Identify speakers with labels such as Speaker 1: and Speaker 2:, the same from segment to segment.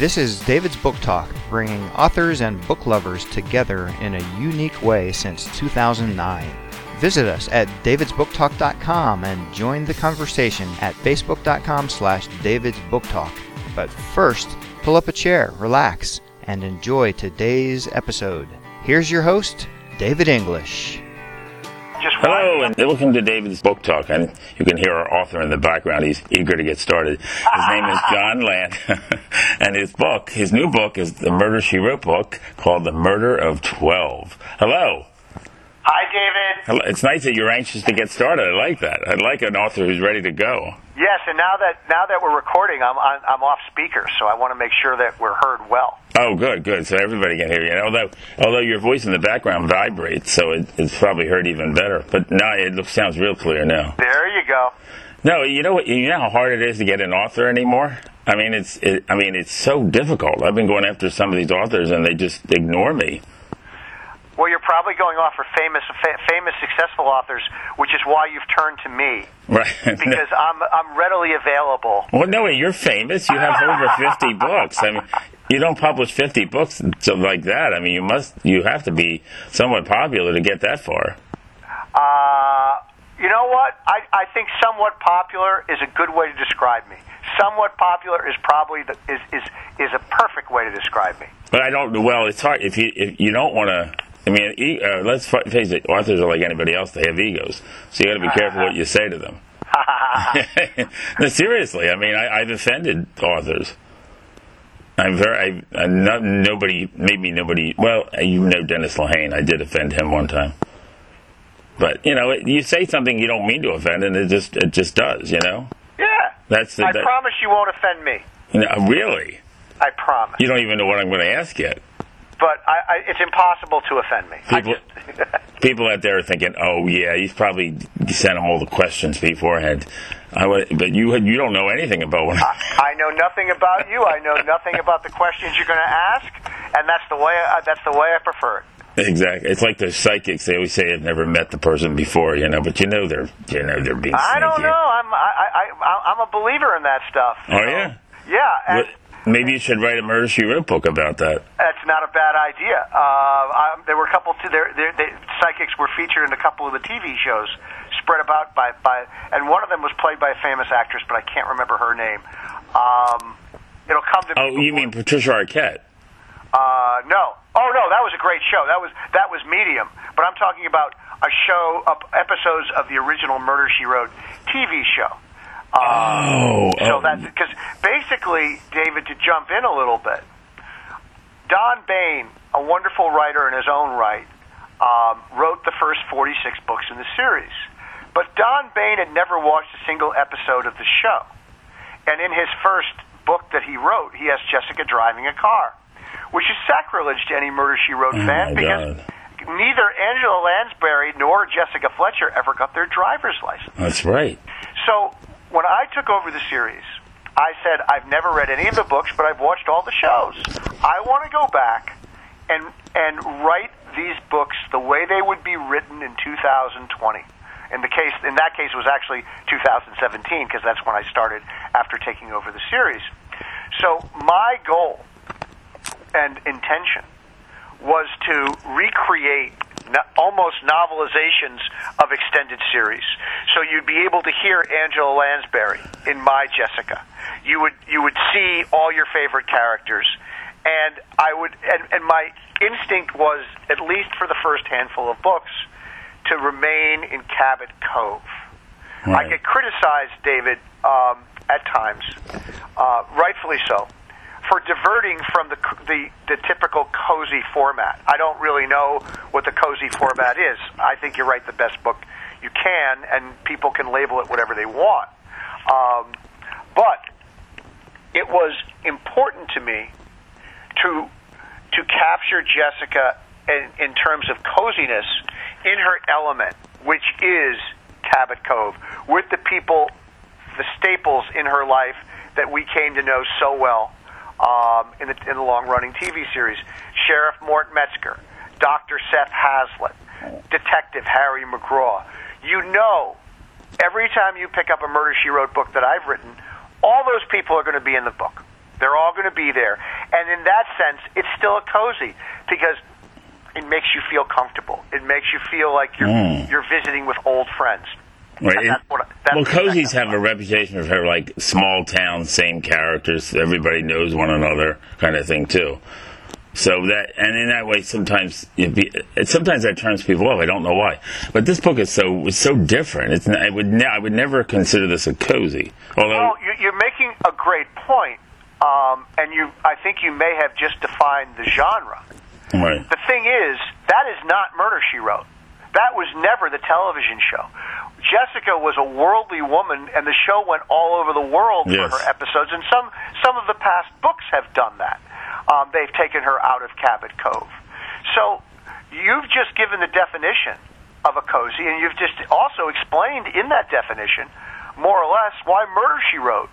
Speaker 1: This is David's Book Talk, bringing authors and book lovers together in a unique way since 2009. Visit us at davidsbooktalk.com and join the conversation at facebook.com slash davidsbooktalk. But first, pull up a chair, relax, and enjoy today's episode. Here's your host, David English.
Speaker 2: Hello, and welcome to David's Book Talk. And you can hear our author in the background. He's eager to get started. His name is Jon Land, and his book, his new book, is the Murder She Wrote book called The Murder of Twelve. Hello.
Speaker 3: Hi, David.
Speaker 2: Hello. It's nice that you're anxious to get started. I like that. I like an author who's ready to go.
Speaker 3: Yes, and now that now that we're recording, I'm I'm, I'm off speaker, so I want to make sure that we're heard well.
Speaker 2: Oh, good, good. So everybody can hear you. And although, although your voice in the background vibrates, so it, it's probably heard even better. But now it looks- sounds real clear now.
Speaker 3: There you go.
Speaker 2: No, you know what? You know how hard it is to get an author anymore. I mean, it's. It, I mean, it's so difficult. I've been going after some of these authors, and they just ignore me.
Speaker 3: Well, you're probably going off for famous fa- famous successful authors, which is why you've turned to me
Speaker 2: Right?
Speaker 3: because I'm I'm readily available.
Speaker 2: well, no, you're famous. You have over fifty books. I mean, you don't publish fifty books like that. I mean, you must. You have to be somewhat popular to get that far.
Speaker 3: Uh, you know what? I I think somewhat popular is a good way to describe me. Somewhat popular is probably the, is is is a perfect way to describe me.
Speaker 2: But I don't. Well, it's hard if you if you don't want to. I mean, e- uh, let's fa- face it. Authors are like anybody else; they have egos, so you got to be careful what you say to them. no, seriously. I mean, I, I've offended authors. I'm very. I, I no, nobody, maybe nobody. Well, you know Dennis Lehane. I did offend him one time. But you know, it, you say something you don't mean to offend, and it just it just does. You know,
Speaker 3: yeah.
Speaker 2: that's the.
Speaker 3: I
Speaker 2: that,
Speaker 3: promise you won't offend me.
Speaker 2: know, really.
Speaker 3: I promise.
Speaker 2: You don't even know what I'm going to ask yet.
Speaker 3: But I, I, it's impossible to offend me.
Speaker 2: People-
Speaker 3: just,
Speaker 2: people out there are thinking, "Oh yeah, he's probably sent him all the questions beforehand." I would, but you you don't know anything about what.
Speaker 3: I know nothing about you. I know nothing about the questions you're going to ask, and that's the way. I, that's the way I prefer it.
Speaker 2: exactly, it's like the psychics. They always say, "I've never met the person before," you know, but you know they're you know they're being.
Speaker 3: I don't know. I'm I, I, I I'm a believer in that stuff.
Speaker 2: Oh yeah.
Speaker 3: Yeah, and
Speaker 2: What- Maybe you should write a murder she wrote book about that.
Speaker 3: that's not a bad idea. Uh, I, there were a couple. T- there, there, they, psychics were featured in a couple of the TV shows spread about by by, and one of them was played by a famous actress, but I can't remember her name. Um, it'll come to me.
Speaker 2: Oh,
Speaker 3: me.
Speaker 2: you mean Patricia Arquette?
Speaker 3: Uh, no. Oh no, that was a great show. That was that was Medium. But I'm talking about a show, uh, episodes of the original Murder She Wrote TV show.
Speaker 2: Oh,
Speaker 3: So
Speaker 2: oh.
Speaker 3: that's because basically, David, to jump in a little bit, Don Bain, a wonderful writer in his own right, um, wrote the first 46 books in the series. But Don Bain had never watched a single episode of the show. And in his first book that he wrote, he has Jessica driving a car, which is sacrilege to any Murder She Wrote
Speaker 2: Oh,
Speaker 3: fan because
Speaker 2: God.
Speaker 3: neither Angela Lansbury nor Jessica Fletcher ever got their driver's license.
Speaker 2: That's right.
Speaker 3: So when I took over the series, I said I've never read any of the books, but I've watched all the shows. I want to go back and and write these books the way they would be written in 2020. In the case, in that case, it was actually 2017 because that's when I started after taking over the series. So my goal and intention was to recreate no, almost novelizations of extended series. So you'd be able to hear Angela Lansbury in My Jessica. You would you would see all your favorite characters, and I would and, and my instinct was at least for the first handful of books to remain in Cabot Cove. I get criticized, David, um, at times, uh, rightfully so, for diverting from the, the the typical cozy format. I don't really know what the cozy format is. I think you write the best book you can, and people can label it whatever they want. Um, but it was important to me to to capture Jessica in, in terms of coziness in her element, which is Cabot Cove, with the people, the staples in her life that we came to know so well um, in the in the long running TV series. Sheriff Mort Metzger, Dr. Seth Hazlitt, Detective Harry McGraw. You know, every time you pick up a Murder She Wrote book that I've written, all those people are going to be in the book. They're all going to be there. And in that sense, it's still a cozy because it makes you feel comfortable. It makes you feel like you're
Speaker 2: Mm.
Speaker 3: you're visiting with old friends.
Speaker 2: Right.
Speaker 3: And that's what, that's
Speaker 2: well, cozies have a reputation for like small town, same characters, everybody knows one another, kind of thing too. So that, and in that way, sometimes it be, it, sometimes that turns people off. I don't know why, but this book is so is so different. It's I would ne- I would never consider this a cozy. Although,
Speaker 3: Well, you- you're making a great point, um, and you I think you may have just defined the genre.
Speaker 2: right,
Speaker 3: The thing is, that is not Murder She Wrote. That was never the television show. Jessica was a worldly woman, and the show went all over the world
Speaker 2: Yes.
Speaker 3: for her episodes. And some some of the past books have done that. Um, they've taken her out of Cabot Cove. So you've just given the definition of a cozy, and you've just also explained in that definition, more or less, why Murder She Wrote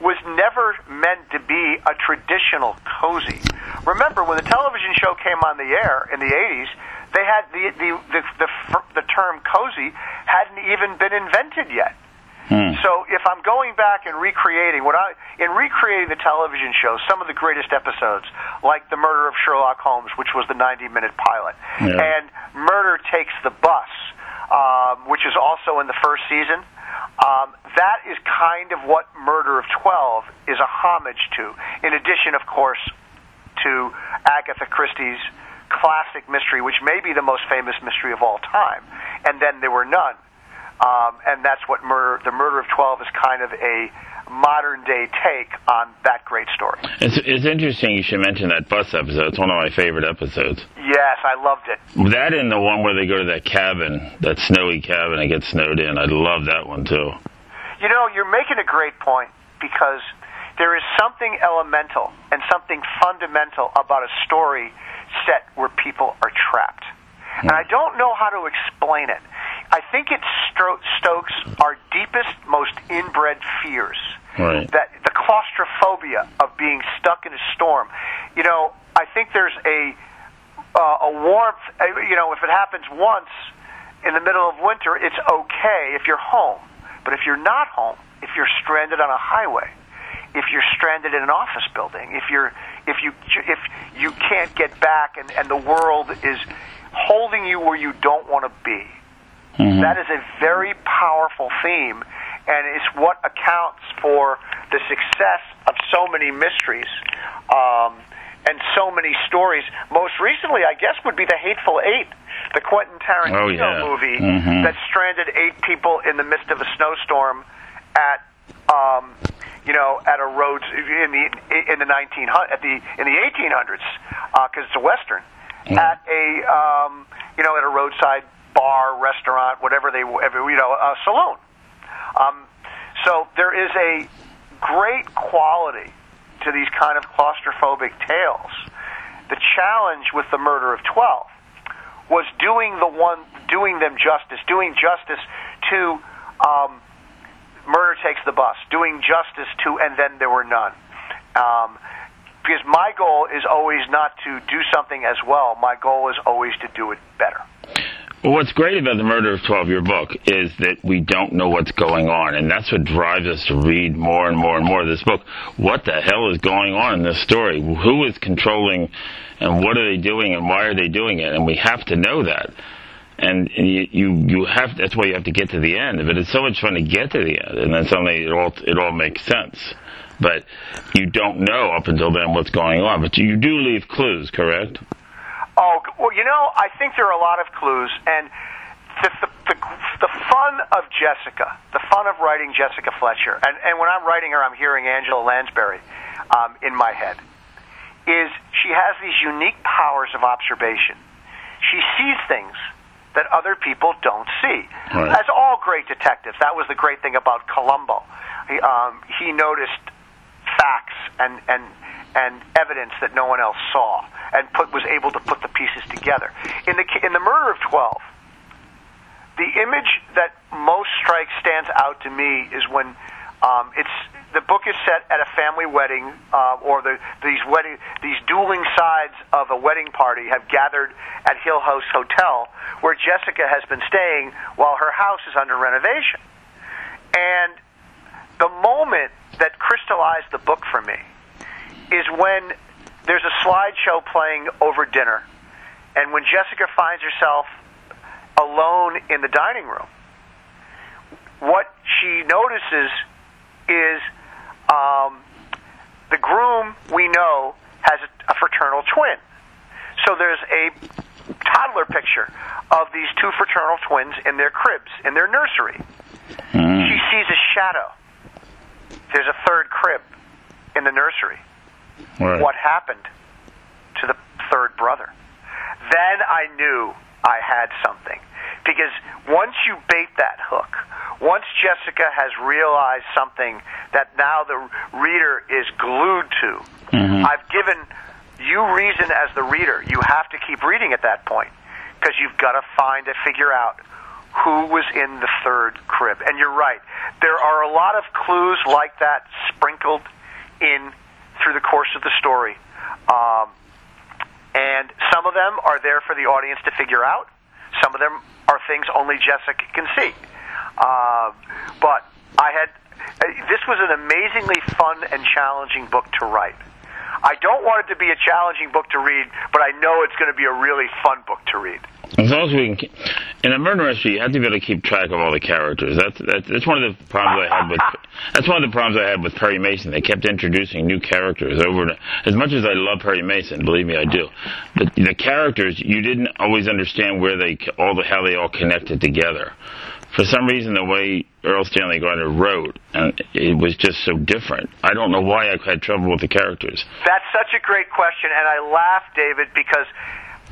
Speaker 3: was never meant to be a traditional cozy. Remember, when the television show came on the air in the 80s, they had the the the, the, the term cozy hadn't even been invented yet. So if I'm going back and recreating what I in recreating the television show, some of the greatest episodes, like the murder of Sherlock Holmes, which was the 90 minute pilot,
Speaker 2: Yeah.
Speaker 3: and Murder Takes the Bus, um, which is also in the first season. Um, that is kind of what Murder of 12 is a homage to. In addition, of course, to Agatha Christie's classic mystery, which may be the most famous mystery of all time, and then there were none. Um, and that's what murder, the Murder of Twelve is kind of a modern day take on that great story.
Speaker 2: it's it's interesting you should mention that bus episode. It's one of my favorite episodes.
Speaker 3: Yes, I loved it.
Speaker 2: That and the one where they go to that cabin, that snowy cabin, and get snowed in. I love that one too.
Speaker 3: You know, you're making a great point because there is something elemental and something fundamental about a story set where people are trapped. And I don't know how to explain it. I think it stro- stokes our deepest, most inbred fears.
Speaker 2: Right.
Speaker 3: That the claustrophobia of being stuck in a storm. You know, I think there's a uh, a warmth. uh, You know, if it happens once in the middle of winter, it's okay if you're home. But if you're not home, if you're stranded on a highway, if you're stranded in an office building, if you're if you if you can't get back and, and the world is holding you where you don't want to be, that is a very powerful theme, and it's what accounts for the success of so many mysteries um, and so many stories. Most recently, I guess, would be the Hateful Eight, the Quentin Tarantino
Speaker 2: Oh, yeah.
Speaker 3: movie
Speaker 2: Mhm.
Speaker 3: that stranded eight people in the midst of a snowstorm at. Um, you know, at a road in the in the nineteen at the in the eighteen hundreds, because it's a western, at a um, you know at a roadside bar, restaurant, whatever they you know, a saloon. Um, so there is a great quality to these kind of claustrophobic tales. The challenge with the murder of twelve was doing the one doing them justice, doing justice to um, murder takes the bus, doing justice to and then there were none. Um, because my goal is always not to do something as well. My goal is always to do it better.
Speaker 2: Well, what's great about the Murder of Twelve, your book, is that we don't know what's going on, and that's what drives us to read more and more and more of this book. What the hell is going on in this story? Who is controlling, and what are they doing, and why are they doing it? And we have to know that. And you, you, have. That's why you have to get to the end. But it's so much fun to get to the end, and then suddenly it all it all makes sense. But you don't know up until then what's going on. But you do leave clues, correct?
Speaker 3: Oh, well, you know, I think there are a lot of clues, and the, the, the, the fun of Jessica, the fun of writing Jessica Fletcher, and, and when I'm writing her, I'm hearing Angela Lansbury um, in my head, is she has these unique powers of observation. She sees things that other people don't see.
Speaker 2: Right.
Speaker 3: As all great detectives, that was the great thing about Columbo. He, um, he noticed facts and, and, and evidence that no one else saw and put, was able to put the pieces together. In the, in the murder of 12, the image that most strikes stands out to me is when um, it's the book is set at a family wedding, uh, or the, these wedding, these dueling sides of a wedding party have gathered at Hill House Hotel, where Jessica has been staying while her house is under renovation. And the moment that crystallized the book for me is when there's a slideshow playing over dinner, and when Jessica finds herself alone in the dining room, what she notices is um, the groom we know has a, a fraternal twin. So there's a toddler picture of these two fraternal twins in their cribs, in their nursery.
Speaker 2: Mm.
Speaker 3: She sees a shadow. There's a third crib in the nursery.
Speaker 2: Right.
Speaker 3: What happened to the third brother? Then I knew I had something. Because once you bait that hook, once Jessica has realized something that now the reader is glued to,
Speaker 2: Mhm.
Speaker 3: I've given you reason as the reader. You have to keep reading at that point because you've got to find and figure out who was in the third crib. And you're right. There are a lot of clues like that sprinkled in through the course of the story. Um, and some of them are there for the audience to figure out. Some of them are things only Jessica can see. Uh, but I had uh, this was an amazingly fun and challenging book to write. I don't want it to be a challenging book to read, but I know it's going to be a really fun book to read.
Speaker 2: As long as we can, in a murder mystery, you have to be able to keep track of all the characters. That's that's, that's one of the problems I had with that's one of the problems I had with Perry Mason. They kept introducing new characters over. As much as I love Perry Mason, believe me, I do. But the characters you didn't always understand where they all the how they all connected together. For some reason, the way Erle Stanley Gardner wrote, and it was just so different. I don't know why I had trouble with the characters.
Speaker 3: That's such a great question, and I laugh, David, because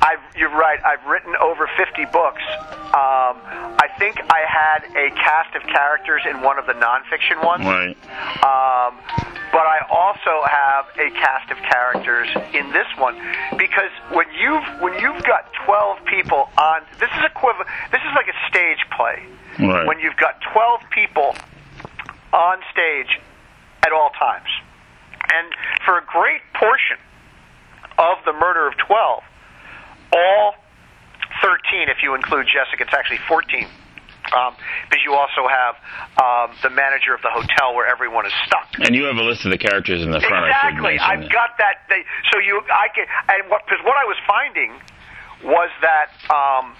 Speaker 3: I've, you're right. I've written over 50 books. Um, I think I had a cast of characters in one of the nonfiction ones.
Speaker 2: Right.
Speaker 3: Um, but I also have a cast of characters in this one because when you've when you've got 12 people on this is equivalent. This is like a stage play.
Speaker 2: Right.
Speaker 3: When you've got 12 people on stage at all times, and for a great portion of the murder of 12, all 13, if you include Jessica, it's actually 14. Um, because you also have um, the manager of the hotel where everyone is stuck.
Speaker 2: And you have a list of the characters in the front.
Speaker 3: Exactly. I've
Speaker 2: that.
Speaker 3: got that. They, so you, I can, and what? Because what I was finding was that um,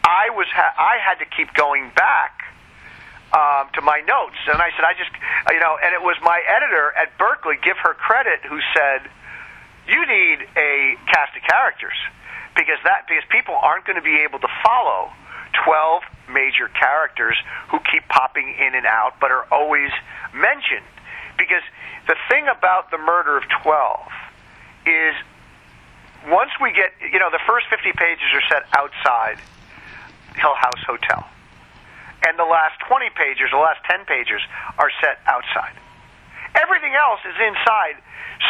Speaker 3: I was, ha- I had to keep going back um, to my notes, and I said, I just, you know, and it was my editor at Berkley, give her credit, who said, you need a cast of characters because that because people aren't going to be able to follow 12 major characters who keep popping in and out but are always mentioned. Because the thing about the murder of 12 is once we get you know the first 50 pages are set outside Hill House Hotel and the last 20 pages the last 10 pages are set outside. Everything else is inside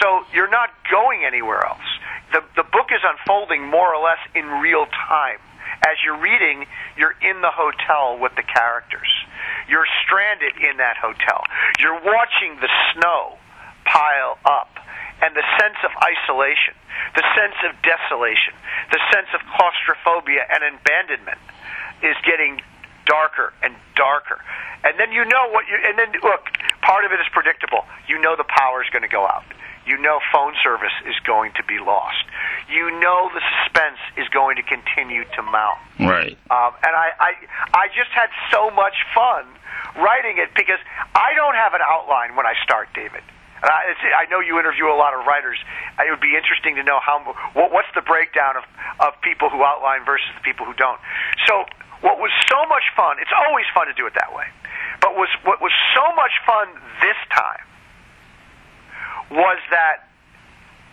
Speaker 3: so you're not going anywhere else the the book is unfolding more or less in real time as you're reading, you're in the hotel with the characters. You're stranded in that hotel. You're watching the snow pile up and the sense of isolation, the sense of desolation, the sense of claustrophobia and abandonment is getting darker and darker. And then you know what you and then look, part of it is predictable. You know the power is going to go out. You know phone service is going to be lost. You know the suspense is going to continue to mount.
Speaker 2: Right.
Speaker 3: Um, and I, I, I just had so much fun writing it because I don't have an outline when I start, David. And I, it's, I know you interview a lot of writers. It would be interesting to know how what, what's the breakdown of, of people who outline versus the people who don't. So what was so much fun? It's always fun to do it that way. But was what was so much fun this time was that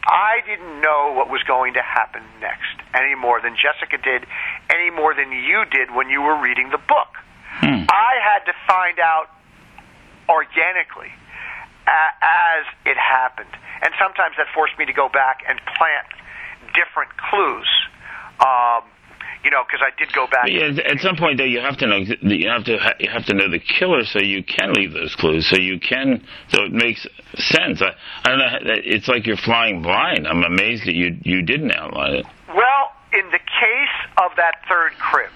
Speaker 3: I didn't know what was going to happen next any more than Jessica did, any more than you did when you were reading the book.
Speaker 2: Hmm.
Speaker 3: I had to find out organically as it happened. And sometimes that forced me to go back and plant different clues. Um, you know, because I did go back.
Speaker 2: Yeah, at some point, though, you have to know you have to you have to know the killer, so you can leave those clues, so you can, so it makes sense. I, I don't know. It's like you're flying blind. I'm amazed that you you didn't outline it.
Speaker 3: Well, in the case of that third crib,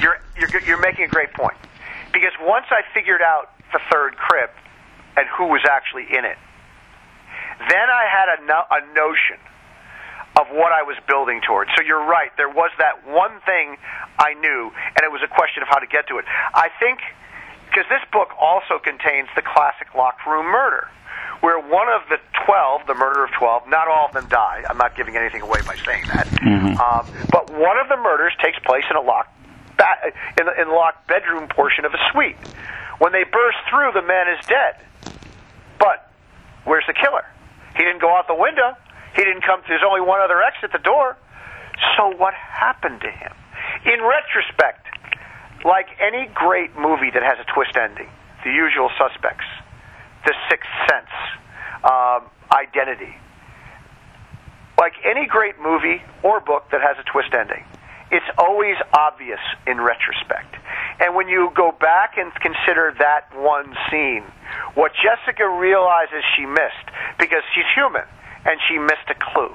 Speaker 3: you're you're you're making a great point because once I figured out the third crib and who was actually in it, then I had a, no, a notion of what I was building towards. So you're right. There was that one thing I knew, and it was a question of how to get to it. I think because this book also contains the classic locked room murder, where one of the twelve, the murder of twelve, not all of them die. I'm not giving anything away by saying that.
Speaker 2: Mm-hmm.
Speaker 3: Um, but one of the murders takes place in a locked ba- in the, in the locked bedroom portion of a suite. When they burst through, the man is dead. But where's the killer? He didn't go out the window. He didn't come. There's only one other exit the door. So what happened to him? In retrospect, like any great movie that has a twist ending, The Usual Suspects, The Sixth Sense, um, Identity, like any great movie or book that has a twist ending, it's always obvious in retrospect. And when you go back and consider that one scene, what Jessica realizes she missed, because she's human, and she missed a clue.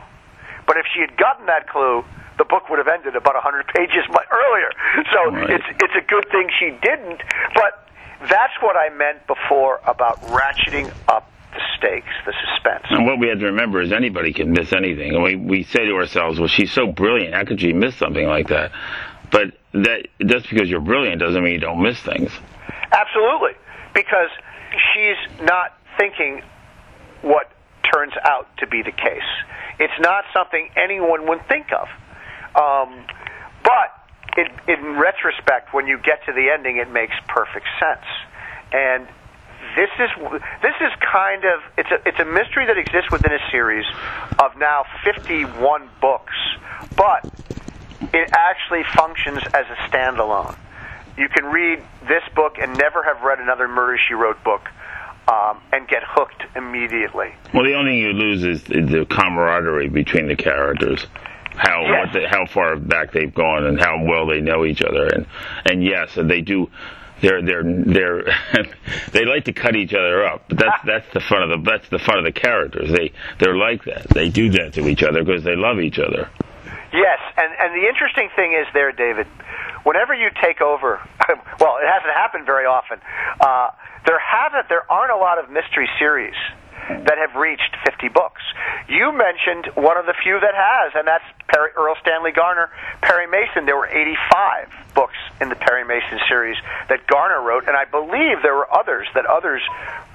Speaker 3: But if she had gotten that clue, the book would have ended about 100 pages earlier. So
Speaker 2: Right.
Speaker 3: it's it's a good thing she didn't. But that's what I meant before about ratcheting up the stakes, the suspense.
Speaker 2: And what we have to remember is anybody can miss anything. And we, we say to ourselves, well, she's so brilliant. How could she miss something like that? But that just because you're brilliant doesn't mean you don't miss things.
Speaker 3: Absolutely, because she's not thinking what turns out to be the case. It's not something anyone would think of. Um, but in, in retrospect, when you get to the ending, it makes perfect sense. And this is this is kind of it's a it's a mystery that exists within a series of now 51 books, but it actually functions as a standalone. You can read this book and never have read another Murder She Wrote book um, and get hooked immediately.
Speaker 2: Well, the only thing you lose is the camaraderie between the characters. How
Speaker 3: Yes.
Speaker 2: what the, how far back they've gone and how well they know each other and and yes, they do. They're they're they're they like to cut each other up, but that's that's the fun of the that's the fun of the characters. They they're like that. They do that to each other because they love each other.
Speaker 3: Yes, and and the interesting thing is there, David. Whenever you take over, well, it hasn't happened very often. Uh, there haven't, there aren't a lot of mystery series that have reached 50 books. You mentioned one of the few that has, and that's Perry, Erle Stanley Gardner, Perry Mason. There were 85 books in the Perry Mason series that Gardner wrote, and I believe there were others that others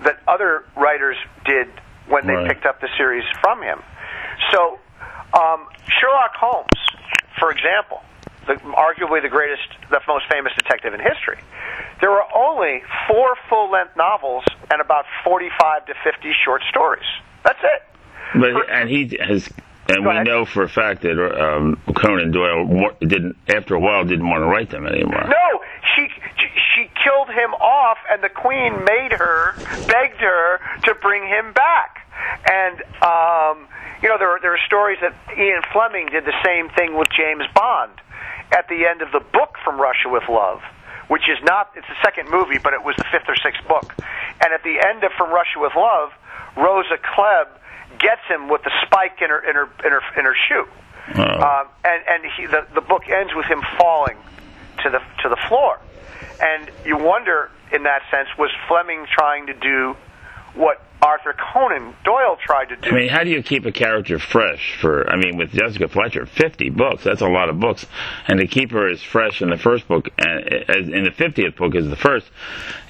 Speaker 3: that other writers did when they
Speaker 2: Right.
Speaker 3: picked up the series from him. So, um, Sherlock Holmes, for example, the, arguably the greatest, the most famous detective in history, there were only four full-length novels and about 45 to 50 short stories. That's it.
Speaker 2: But and he has, and we
Speaker 3: ahead.
Speaker 2: know for a fact that um, Conan Doyle didn't after a while didn't want to write them anymore.
Speaker 3: No, she she killed him off, and the queen made her, begged her to bring him back. And um, you know, there are, there are stories that Ian Fleming did the same thing with James Bond at the end of the book from Russia with Love, which is not it's the second movie, but it was the fifth or sixth book. And at the end of From Russia with Love, Rosa Klebb gets him with the spike in her in her in her in her shoe.
Speaker 2: Oh.
Speaker 3: Um, and and he, the the book ends with him falling to the to the floor, and you wonder in that sense was Fleming trying to do what Arthur Conan Doyle tried to do?
Speaker 2: I mean, how do you keep a character fresh for, I mean, with Jessica Fletcher, 50 books, that's a lot of books. And to keep her as fresh in the first book, as in the 50th book as the first,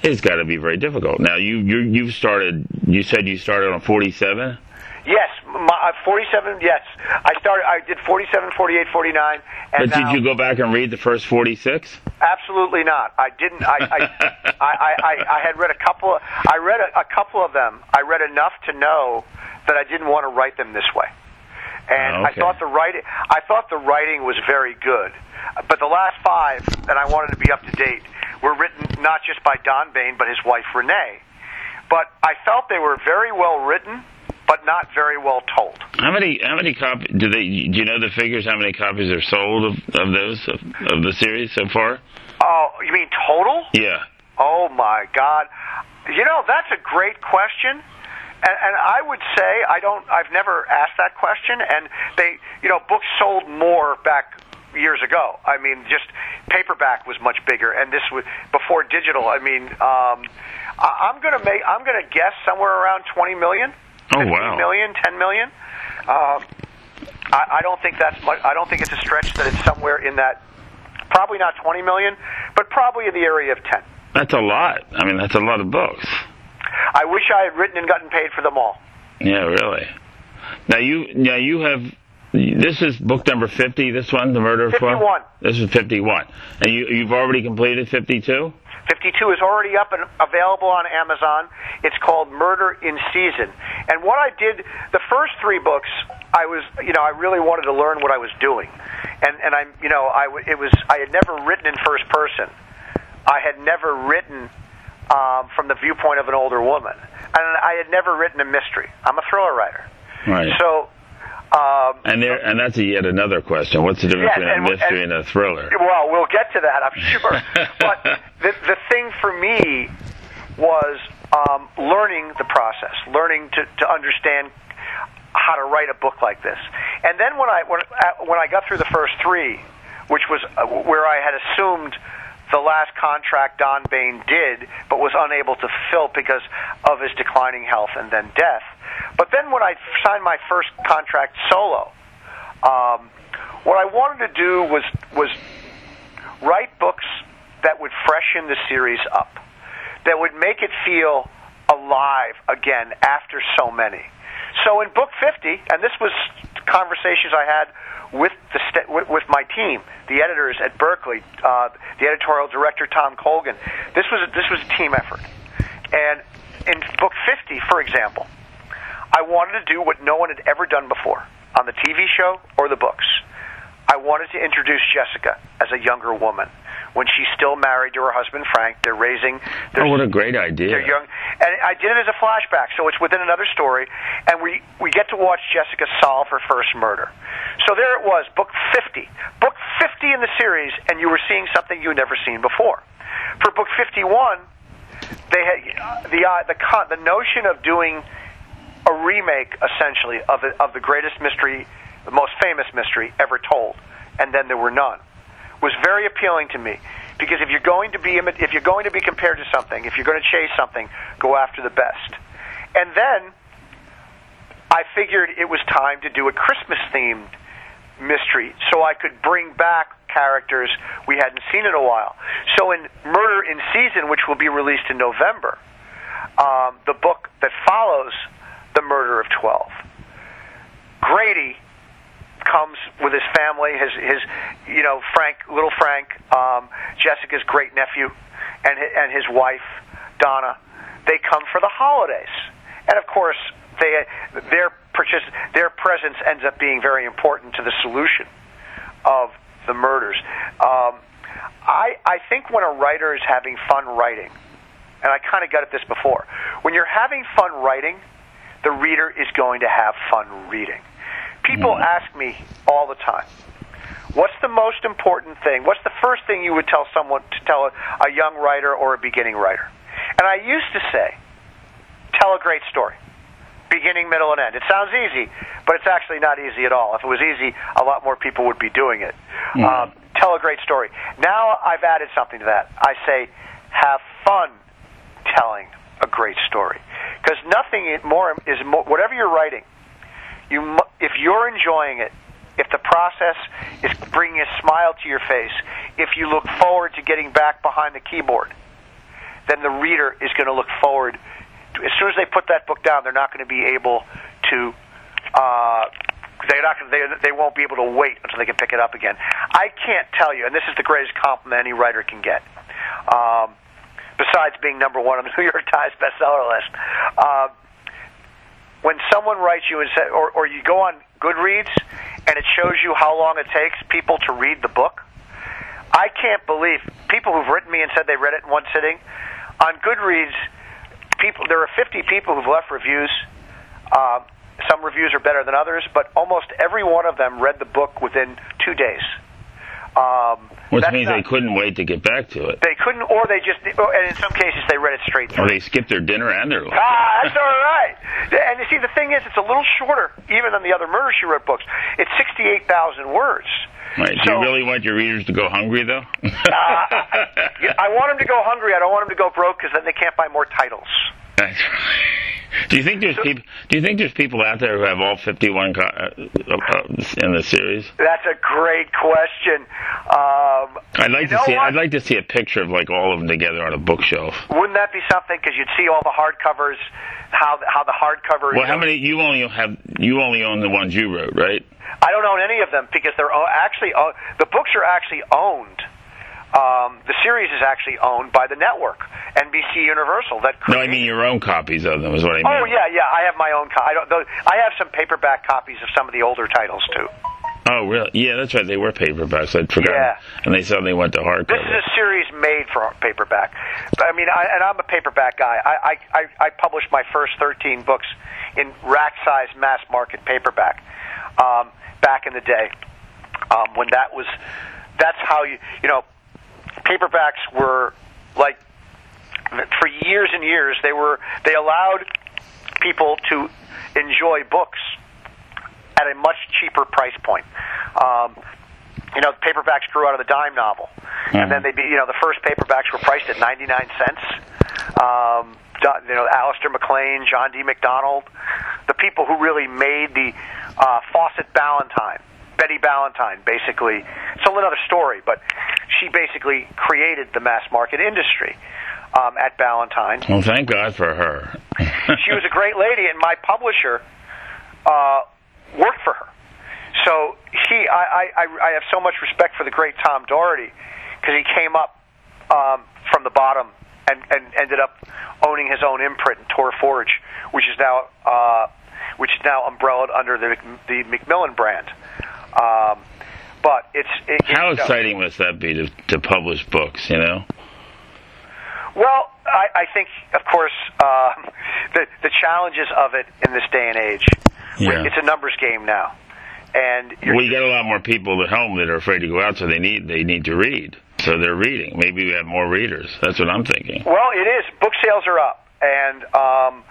Speaker 2: it's got to be very difficult. Now, you, you, you've started, you said you started on 47?
Speaker 3: yes, my, uh, 47. Yes, I started. I did 47, 48, 49, and
Speaker 2: But
Speaker 3: now,
Speaker 2: did you go back and read the first 46?
Speaker 3: Absolutely not. I didn't. I I, I, I, I, had read a couple. Of, I read a, a couple of them. I read enough to know that I didn't want to write them this way. And
Speaker 2: Oh,
Speaker 3: I thought the writing. I thought the writing was very good, but the last five that I wanted to be up to date were written not just by Don Bain but his wife Renee. But I felt they were very well written, but not very well told.
Speaker 2: How many how many copies do they? Do you know the figures? How many copies are sold of, of those of, of the series so far?
Speaker 3: Oh, you mean total?
Speaker 2: Yeah.
Speaker 3: Oh my God! You know that's a great question, and, and I would say I don't. I've never asked that question, and they, you know, books sold more back years ago. I mean, just paperback was much bigger, and this was before digital. I mean, um, I, I'm gonna make. I'm gonna guess somewhere around 20 million.
Speaker 2: Oh
Speaker 3: 15
Speaker 2: wow.
Speaker 3: million, 10 million. Um, I, I don't think that's much. I don't think it's a stretch that it's somewhere in that. Probably not 20 million, but probably in the area of 10.
Speaker 2: That's a lot. I mean, that's a lot of books.
Speaker 3: I wish I had written and gotten paid for them all.
Speaker 2: Yeah, really. Now you now you have this is book number fifty. This one, the murder of 12?
Speaker 3: 51.
Speaker 2: This is fifty-one, and you you've already completed fifty-two.
Speaker 3: 52 is already up and available on Amazon. It's called Murder in Season. And what I did, the first three books, I was, you know, I really wanted to learn what I was doing. And and I'm, you know, I it was I had never written in first person. I had never written um, from the viewpoint of an older woman, and I had never written a mystery. I'm a thriller writer.
Speaker 2: Right.
Speaker 3: So. Um,
Speaker 2: And there, and that's a, yet another question. What's the difference
Speaker 3: Yes,
Speaker 2: between a mystery and,
Speaker 3: and-
Speaker 2: a thriller?
Speaker 3: Well, we'll get to that, I'm sure. but the, the thing for me was um, learning the process, learning to, to understand how to write a book like this. And then when I when, uh, when I got through the first three, which was uh, where I had assumed the last contract Don Bain did, but was unable to fulfill because of his declining health and then death. But then when I signed my first contract solo, um, what I wanted to do was was write books that would freshen the series up, that would make it feel alive again after so many. So in book 50, and this was conversations I had with the st- with, with my team, the editors at Berkley, uh, the editorial director Tom Colgan. This was a, this was a team effort, and in book 50, for example, I wanted to do what no one had ever done before on the TV show or the books. I wanted to introduce Jessica as a younger woman when she's still married to her husband Frank. They're raising. Their,
Speaker 2: Oh, what a great idea!
Speaker 3: They're young, and I did it as a flashback, so it's within another story, and we we get to watch Jessica solve her first murder. So there it was, book 50, book 50 in the series, and you were seeing something you had never seen before. For book 51, they had uh, the uh, the con- the notion of doing a remake essentially of the, of the greatest mystery, the most famous mystery ever told, and then there were none, was very appealing to me because if you're going to be if you're going to be compared to something, if you're going to chase something, go after the best. And then I figured it was time to do a Christmas themed mystery so I could bring back characters we hadn't seen in a while. So in Murder in Season, which will be released in November, um, the book that follows the murder of 12, Grady comes with his family, his his you know Frank, little Frank, um, Jessica's great nephew, and and his wife Donna. They come for the holidays, and of course they their purchase their presence ends up being very important to the solution of the murders. Um, I I think when a writer is having fun writing, and I kind of got at this before, when you're having fun writing, the reader is going to have fun reading. People ask me all the time, what's the most important thing? What's the first thing you would tell someone to tell a, a young writer or a beginning writer? And I used to say, tell a great story. Beginning, middle, and end. It sounds easy, but it's actually not easy at all. If it was easy, a lot more people would be doing it. Um, tell a great story. Now I've added something to that. I say, have fun telling a great story, because nothing more is more, whatever you're writing. You, if you're enjoying it, if the process is bringing a smile to your face, if you look forward to getting back behind the keyboard, then the reader is going to look forward. To, as soon as they put that book down, they're not going to be able to. Uh, they're not. They they won't be able to wait until they can pick it up again. I can't tell you, and this is the greatest compliment any writer can get. Um, besides being number one on the New York Times bestseller list, uh, when someone writes you and say, or, or you go on Goodreads and it shows you how long it takes people to read the book. I can't believe people who've written me and said they read it in one sitting. On Goodreads, people there are 50 people who've left reviews. Uh, some reviews are better than others, but almost every one of them read the book within two days. Um,
Speaker 2: Which means
Speaker 3: not-
Speaker 2: they couldn't wait to get back to it.
Speaker 3: they couldn't, or they just, and in some cases they read it straight through.
Speaker 2: Or they skipped their dinner and their lunch.
Speaker 3: Ah, that's all right. And you see, the thing is, it's a little shorter, even than the other Murder She Wrote books. It's sixty-eight thousand words.
Speaker 2: Right. Do
Speaker 3: So-
Speaker 2: you really want your readers to go hungry, though?
Speaker 3: Uh, I, I want them to go hungry. I don't want them to go broke because then they can't buy more titles.
Speaker 2: That's right. Do you think there's people? Do you think there's people out there who have all 51 co- uh, uh, in the series?
Speaker 3: That's a great question. Um,
Speaker 2: I'd like to see.
Speaker 3: what?
Speaker 2: I'd like to see a picture of like all of them together on a bookshelf.
Speaker 3: Wouldn't that be something? Because you'd see all the hardcovers, how how the hardcover.
Speaker 2: Well, how many? You only have. You only own the ones you wrote, right?
Speaker 3: I don't own any of them because they're actually o- the books are actually owned. Um, the series is actually owned by the network, NBC Universal. That
Speaker 2: No, I mean your own copies of them is what I mean.
Speaker 3: Oh yeah, yeah. I have my own. Co- I don't. Those, I have some paperback copies of some of the older titles too.
Speaker 2: Oh, really? Yeah, that's right. They were paperbacks. I'd forgotten.
Speaker 3: Yeah.
Speaker 2: And they suddenly went to hardcover.
Speaker 3: This is a series made for paperback. I mean, I, and I'm a paperback guy. I, I, I, published my first 13 books in rack size mass market paperback um, back in the day um, when that was. That's how you you know paperbacks were like for years and years they were they allowed people to enjoy books at a much cheaper price point. Um, you know, paperbacks grew out of the dime novel, and then they, be, you know, the first paperbacks were priced at ninety nine cents. Um, you know, Alistair MacLean, John D. MacDonald, the people who really made the uh, Fawcett Ballantine, Betty Ballantine, basically. It's a whole other story, but she basically created the mass market industry um, at Ballantine
Speaker 2: well, thank God for her.
Speaker 3: she was a great lady, and my publisher uh, worked for her. So he, I, I, I- have so much respect for the great Tom Doherty because he came up um, from the bottom and, and ended up owning his own imprint, in Tor Forge, which is now uh, which is now umbrellaed under the the Macmillan brand. Um, but it's it,
Speaker 2: How exciting must that be to, to publish books? You know.
Speaker 3: Well, I, I think, of course, uh, the the challenges of it in this day and age.
Speaker 2: Yeah.
Speaker 3: It's a numbers game now, and you're,
Speaker 2: Well, you got a lot more people at home that are afraid to go out, so they need they need to read. So they're reading. Maybe we have more readers. That's what I'm thinking.
Speaker 3: well, it is. Book sales are up, and um,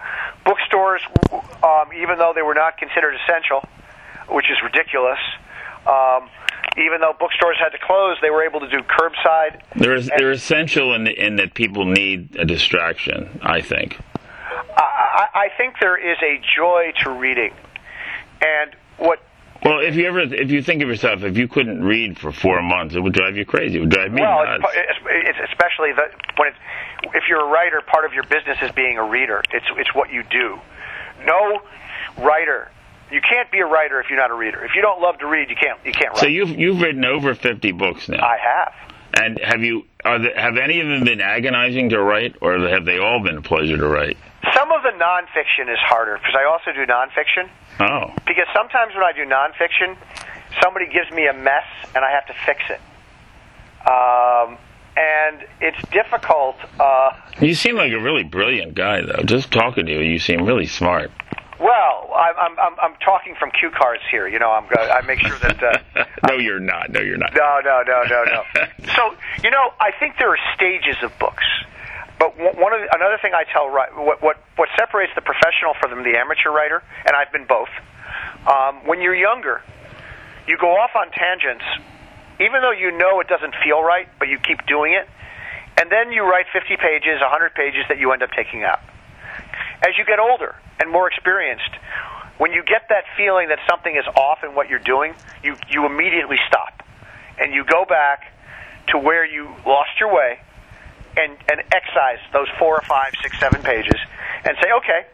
Speaker 3: bookstores, um, even though they were not considered essential, which is ridiculous. Um, even though bookstores had to close, they were able to do curbside.
Speaker 2: They're they're essential in in that people need a distraction. I think.
Speaker 3: I, I I think there is a joy to reading, and what
Speaker 2: Well, if you ever if you think of yourself, if you couldn't read for four months, it would drive you crazy. It would drive me
Speaker 3: Well,
Speaker 2: nuts.
Speaker 3: it's especially the when it's if you're a writer, part of your business is being a reader. It's it's what you do. No writer, you can't be a writer if you're not a reader. If you don't love to read, you can't you can't write.
Speaker 2: So you've you've written over fifty books now,
Speaker 3: I have.
Speaker 2: and have you are the, have any of them been agonizing to write, or have they all been a pleasure to write?
Speaker 3: Some of the nonfiction is harder because I also do nonfiction.
Speaker 2: Oh,
Speaker 3: Because sometimes when I do nonfiction, somebody gives me a mess and I have to fix it. Um, and it's difficult. Uh,
Speaker 2: you seem like a really brilliant guy, though. Just talking to you, you seem really smart.
Speaker 3: Well, I'm, I'm, I'm, I'm talking from cue cards here. You know, I'm I make sure that. Uh,
Speaker 2: no, you're not. No, you're not.
Speaker 3: No, no, no, no, no. so you know, I think there are stages of books, but one one of the, another thing I tell what what what separates the professional from the amateur writer, and I've been both. Um, when you're younger, you go off on tangents, even though you know it doesn't feel right, but you keep doing it, and then you write 50 pages, 100 pages that you end up taking out. As you get older and more experienced, when you get that feeling that something is off in what you're doing, you, you immediately stop. And you go back to where you lost your way and, and excise those four or five, six, seven pages and say, okay,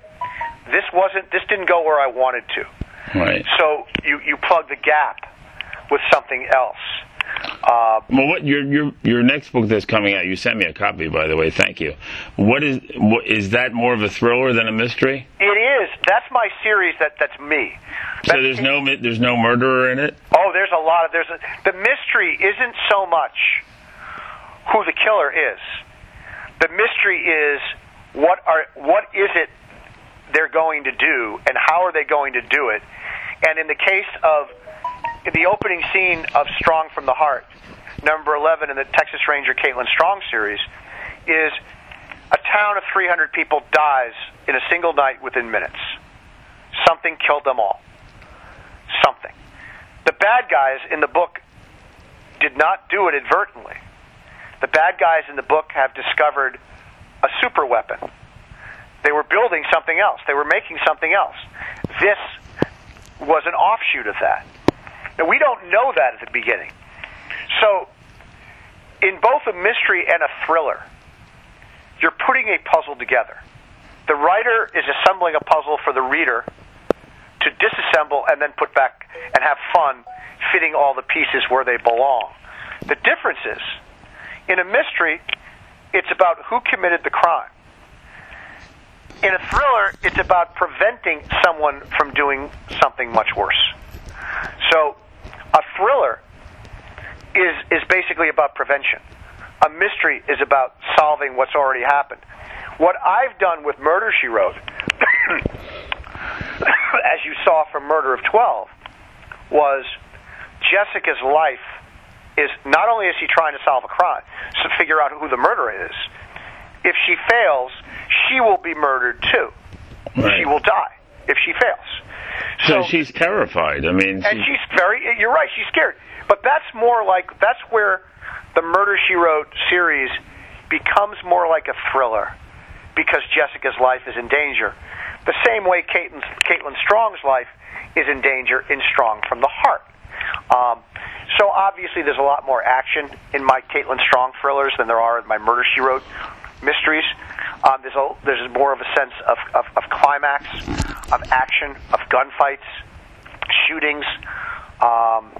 Speaker 3: this wasn't, this didn't go where I wanted to.
Speaker 2: Right.
Speaker 3: So you, you plug the gap with something else. Uh,
Speaker 2: Well, what your your your next book that's coming out? You sent me a copy, by the way. Thank you. What is what, is that more of a thriller than a mystery?
Speaker 3: it is. That's my series. That that's me.
Speaker 2: So
Speaker 3: That's-
Speaker 2: there's no there's no murderer in it.
Speaker 3: Oh, there's a lot of there's a, the mystery isn't so much who the killer is. The mystery is what are what is it they're going to do and how are they going to do it. And in the case of the opening scene of Strong from the Heart, number 11 in the Texas Ranger Caitlin Strong series, is a town of 300 people dies in a single night within minutes. Something killed them all. Something. The bad guys in the book did not do it inadvertently. The bad guys in the book have discovered a super weapon. They were building something else. They were making something else. This was an offshoot of that. Now, we don't know that at the beginning. So, in both a mystery and a thriller, you're putting a puzzle together. The writer is assembling a puzzle for the reader to disassemble and then put back and have fun fitting all the pieces where they belong. The difference is, in a mystery, it's about who committed the crime. In a thriller, it's about preventing someone from doing something much worse. So, a thriller is is basically about prevention. A mystery is about solving what's already happened. What I've done with Murder She Wrote, as you saw from Murder of Twelve, was Jessica's life is not only is she trying to solve a crime, to figure out who the murderer is. If she fails, she will be murdered too.
Speaker 2: Right.
Speaker 3: She will die if she fails.
Speaker 2: So, she's terrified. I mean,
Speaker 3: and
Speaker 2: she-
Speaker 3: she's very you're right she's scared. But that's more like that's where the murder she wrote series becomes more like a thriller because jessica's life is in danger. The same way Caitlin, Caitlin strong's life is in danger in strong from the heart. Um, so obviously there's a lot more action in my Caitlin Strong thrillers than there are in my Murder She Wrote mysteries. Um, there's a, there's more of a sense of, of, of climax, of action, of gunfights, shootings. Um,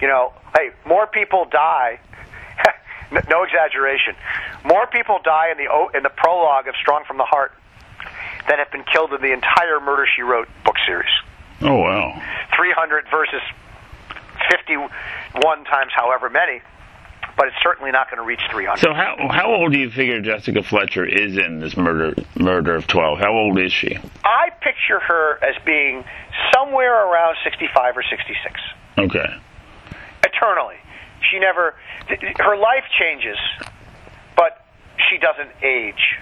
Speaker 3: you know, hey, more people die. no- no exaggeration. More people die in the in the prologue of Strong from the Heart than have been killed in the entire Murder She Wrote book series.
Speaker 2: oh wow.
Speaker 3: 300 versus 51 times however many, but it's certainly not going to reach 300.
Speaker 2: So how how old do you figure Jessica Fletcher is in this murder murder of twelve? How old is she?
Speaker 3: I picture her as being somewhere around 65 or 66.
Speaker 2: Okay.
Speaker 3: Eternally. She never, her life changes, but she doesn't age.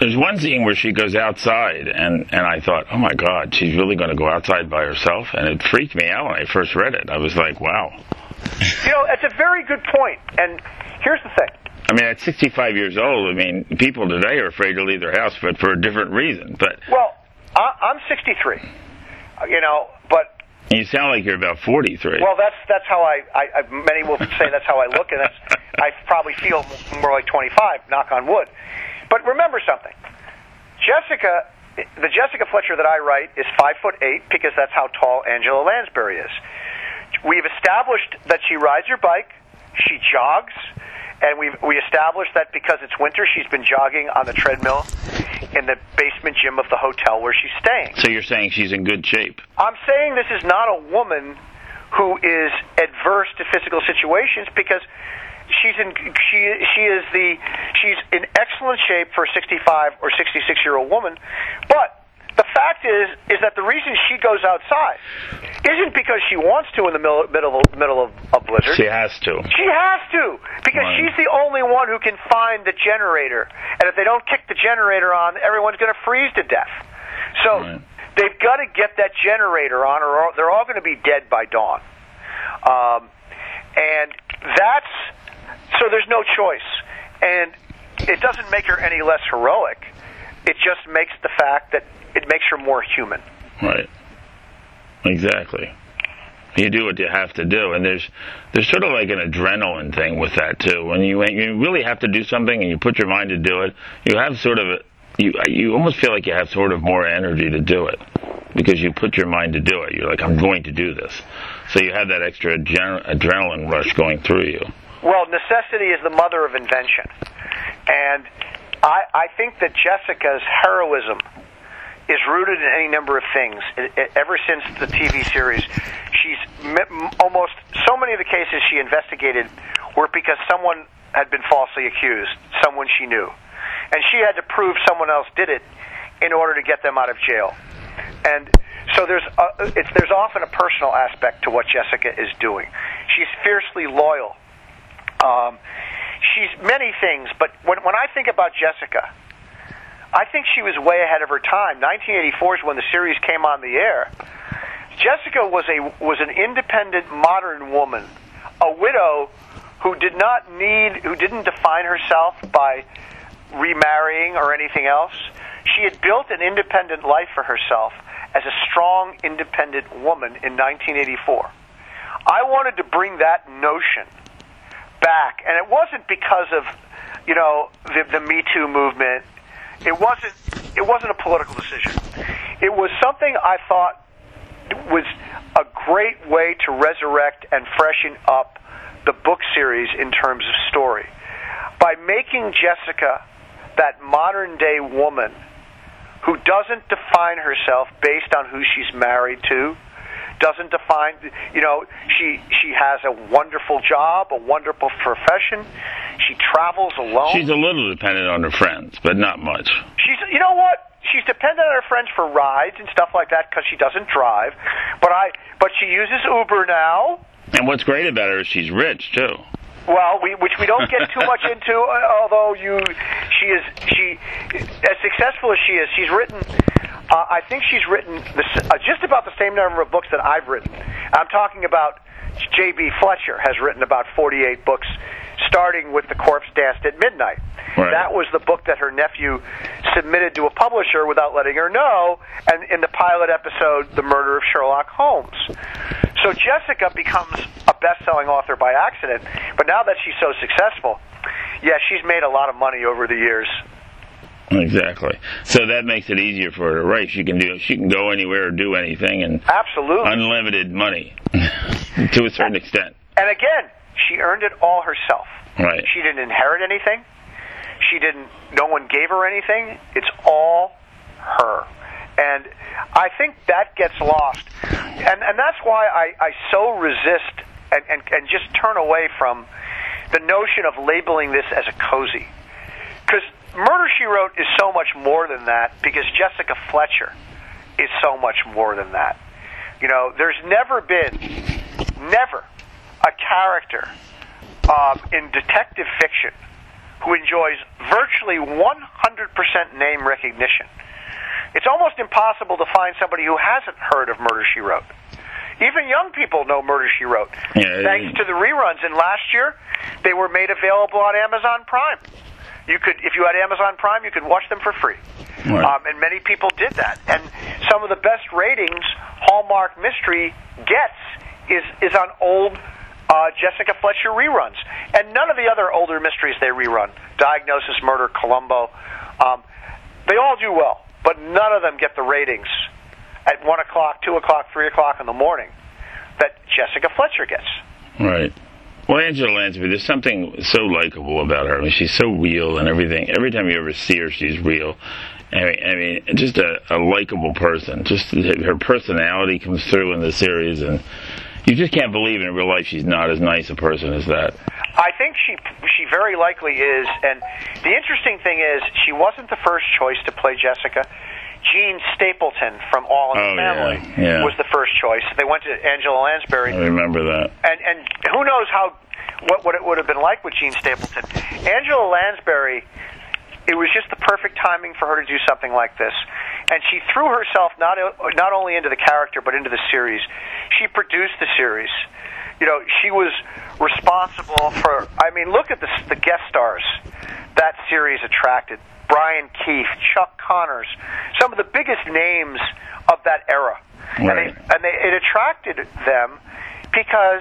Speaker 2: There's one scene where she goes outside, and and I thought, oh my God, she's really going to go outside by herself, and it freaked me out when I first read it. I was like, wow.
Speaker 3: You know, it's a very good point. And here's the thing.
Speaker 2: I mean, at 65 years old, I mean, people today are afraid to leave their house, but for a different reason. But
Speaker 3: Well, I, I'm 63. uh, You know, but
Speaker 2: you sound like you're about 43.
Speaker 3: Well, that's that's how I, I, I many will say that's how I look, and that's I probably feel more like 25. Knock on wood. But remember something, Jessica, the Jessica Fletcher that I write is five foot eight because that's how tall Angela Lansbury is. We've established that she rides her bike, she jogs, and we've we established that because it's winter, she's been jogging on the treadmill in the basement gym of the hotel where she's staying.
Speaker 2: so you're saying she's in good shape?
Speaker 3: I'm saying this is not a woman who is adverse to physical situations because she's in she she is the she's in excellent shape for a 65 or 66 year old woman, but fact is is that the reason she goes outside isn't because she wants to in the middle middle of, middle of a blizzard.
Speaker 2: She has to.
Speaker 3: She has to because
Speaker 2: Right.
Speaker 3: she's the only one who can find the generator. And if they don't kick the generator on, everyone's going to freeze to death. So
Speaker 2: Right.
Speaker 3: they've got to get that generator on, or they're all going to be dead by dawn. Um, and that's so. There's no choice, and it doesn't make her any less heroic. It just makes the fact that it makes her more human.
Speaker 2: Right. Exactly. You do what you have to do, and there's there's sort of like an adrenaline thing with that too. When you you really have to do something and you put your mind to do it, you have sort of a, you you almost feel like you have sort of more energy to do it because you put your mind to do it. You're like, I'm going to do this, so you have that extra adren- adrenaline rush going through you.
Speaker 3: Well, necessity is the mother of invention. And I, I think that Jessica's heroism is rooted in any number of things. It, it, ever since the TV series, she's m- almost so many of the cases she investigated were because someone had been falsely accused, someone she knew. And she had to prove someone else did it in order to get them out of jail. And so there's a, it's there's often a personal aspect to what Jessica is doing. She's fiercely loyal. Um, she's many things, but when when I think about Jessica, I think she was way ahead of her time. 1984 is when the series came on the air. Jessica was a was an independent modern woman, a widow who did not need who didn't define herself by remarrying or anything else. She had built an independent life for herself as a strong, independent woman in 1984. I wanted to bring that notion back, and it wasn't because of, you know, the, the Me Too movement. It wasn't. It wasn't a political decision. It was something I thought was a great way to resurrect and freshen up the book series in terms of story by making Jessica that modern day woman who doesn't define herself based on who she's married to, doesn't define, you know, she she has a wonderful job, a wonderful profession. She travels alone.
Speaker 2: She's a little dependent on her friends, but not much.
Speaker 3: She's, you know what? She's dependent on her friends for rides and stuff like that because she doesn't drive. But I, but she uses Uber now.
Speaker 2: And what's great about her is she's rich too.
Speaker 3: Well, we, which we don't get too much into, uh, although you, she is she, as successful as she is, she's written. Uh, I think she's written the, uh, just about the same number of books that I've written. I'm talking about J.B. Fletcher has written about 48 books, starting with The Corpse Danced at Midnight.
Speaker 2: Right.
Speaker 3: That was the book that her nephew submitted to a publisher without letting her know, and in the pilot episode, The Murder of Sherlock Holmes. So Jessica becomes a best-selling author by accident, but now that she's so successful, yeah, she's made a lot of money over the years.
Speaker 2: Exactly. So that makes it easier for her to write. She can do. She can go anywhere or do anything, and
Speaker 3: Absolutely.
Speaker 2: unlimited money to a certain extent.
Speaker 3: And again, she earned it all herself.
Speaker 2: Right.
Speaker 3: She didn't inherit anything. She didn't. No one gave her anything. It's all her. And I think that gets lost, and and that's why I, I so resist and, and and just turn away from the notion of labeling this as a cozy, because Murder She Wrote is so much more than that. Because Jessica Fletcher is so much more than that. You know, there's never been, never, a character um, in detective fiction who enjoys virtually 100% name recognition. It's almost impossible to find somebody who hasn't heard of Murder She Wrote. Even young people know Murder She Wrote.
Speaker 2: Yeah,
Speaker 3: Thanks to the reruns. And last year, they were made available on Amazon Prime. You could, if you had Amazon Prime, you could watch them for free.
Speaker 2: Right.
Speaker 3: Um, and many people did that. And some of the best ratings Hallmark Mystery gets is is on old uh, Jessica Fletcher reruns, and none of the other older mysteries they rerun, Diagnosis, Murder, Columbo, um, they all do well, but none of them get the ratings at one o'clock, two o'clock, three o'clock in the morning that Jessica Fletcher gets.
Speaker 2: Right. Well, Angela Lansbury, there's something so likable about her. I mean, she's so real and everything. Every time you ever see her, she's real. I mean, I mean just a, a likable person. Just her personality comes through in the series, and you just can't believe in real life she's not as nice a person as that.
Speaker 3: I think she she very likely is, and the interesting thing is she wasn't the first choice to play Jessica. Jean Stapleton from All in
Speaker 2: Oh,
Speaker 3: the
Speaker 2: yeah,
Speaker 3: Family
Speaker 2: yeah.
Speaker 3: was the first choice. They went to Angela Lansbury,
Speaker 2: I remember that.
Speaker 3: and and who knows how what what it would have been like with Jean Stapleton. Angela Lansbury, it was just the perfect timing for her to do something like this, and she threw herself not not only into the character but into the series. She produced the series. You know, she was responsible for. I mean, look at the the guest stars that series attracted. Brian Keith, Chuck Connors, some of the biggest names of that era. And,
Speaker 2: Right.
Speaker 3: they, and they, it attracted them because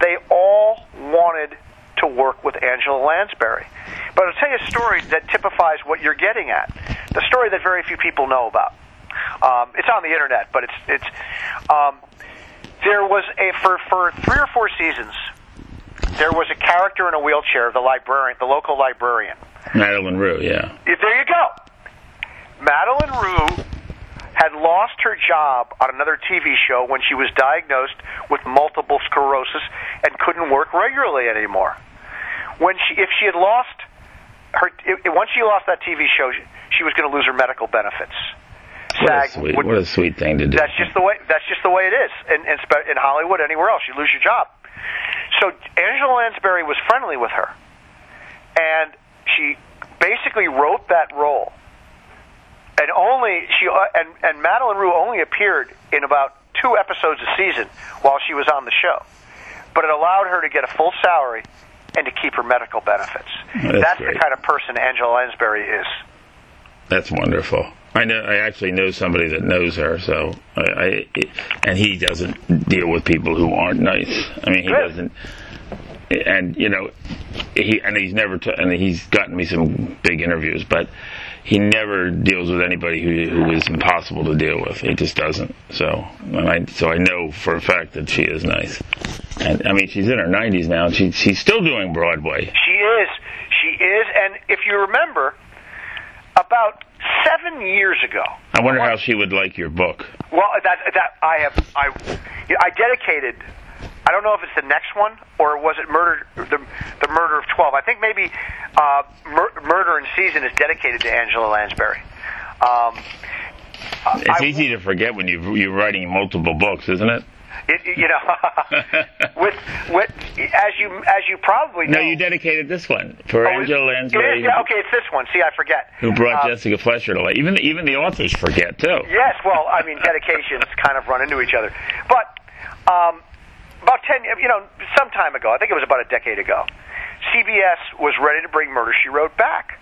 Speaker 3: they all wanted to work with Angela Lansbury. But I'll tell you a story that typifies what you're getting at. The story that very few people know about. Um, it's on the internet, but it's it's. Um, there was a for for three or four seasons. There was a character in a wheelchair, the librarian, the local librarian.
Speaker 2: Madlyn Rhue, yeah.
Speaker 3: Yeah, There you go. Madlyn Rhue had lost her job on another TV show when she was diagnosed with multiple sclerosis and couldn't work regularly anymore. When she, if she had lost her, if, once she lost that TV show, she was going to lose her medical benefits.
Speaker 2: What a sweet,
Speaker 3: would
Speaker 2: what a sweet thing to do.
Speaker 3: that's just the way. That's just the way it is in in, in Hollywood. Anywhere else, you lose your job. So Angela Lansbury was friendly with her, and she basically wrote that role. And only she uh, and and Madlyn Rhue only appeared in about two episodes a season while she was on the show, but it allowed her to get a full salary and to keep her medical benefits.
Speaker 2: That's
Speaker 3: the kind of person Angela Lansbury is.
Speaker 2: That's wonderful. I know. I actually know somebody that knows her. So I, I and he doesn't deal with people who aren't nice. I mean, he
Speaker 3: Good.
Speaker 2: doesn't. And you know, he and he's never. T- and he's gotten me some big interviews, but he never deals with anybody who who is impossible to deal with. He just doesn't. So and I so I know for a fact that she is nice. And I mean, she's in her 90s now, and she, she's still doing Broadway.
Speaker 3: She is. She is. And if you remember, about seven years ago,
Speaker 2: I wonder how she would like your book.
Speaker 3: well, that that I have I I dedicated. I don't know if it's the next one or was it murder the the murder of twelve. I think maybe uh, mur- murder in season is dedicated to Angela Lansbury. Um,
Speaker 2: It's
Speaker 3: I-
Speaker 2: easy to forget when you you're writing multiple books, isn't it?
Speaker 3: it, you know, with with as you as you probably know.
Speaker 2: No, you dedicated this one for
Speaker 3: Oh,
Speaker 2: Angela Lansbury,
Speaker 3: is, yeah, okay, it's this one. See, I forget.
Speaker 2: who brought
Speaker 3: Uh,
Speaker 2: Jessica Fletcher to life. Even even the authors forget too.
Speaker 3: Yes, well, I mean, dedications kind of run into each other. But um, about ten, you know, some time ago, I think it was about a decade ago, CBS was ready to bring Murder She Wrote back,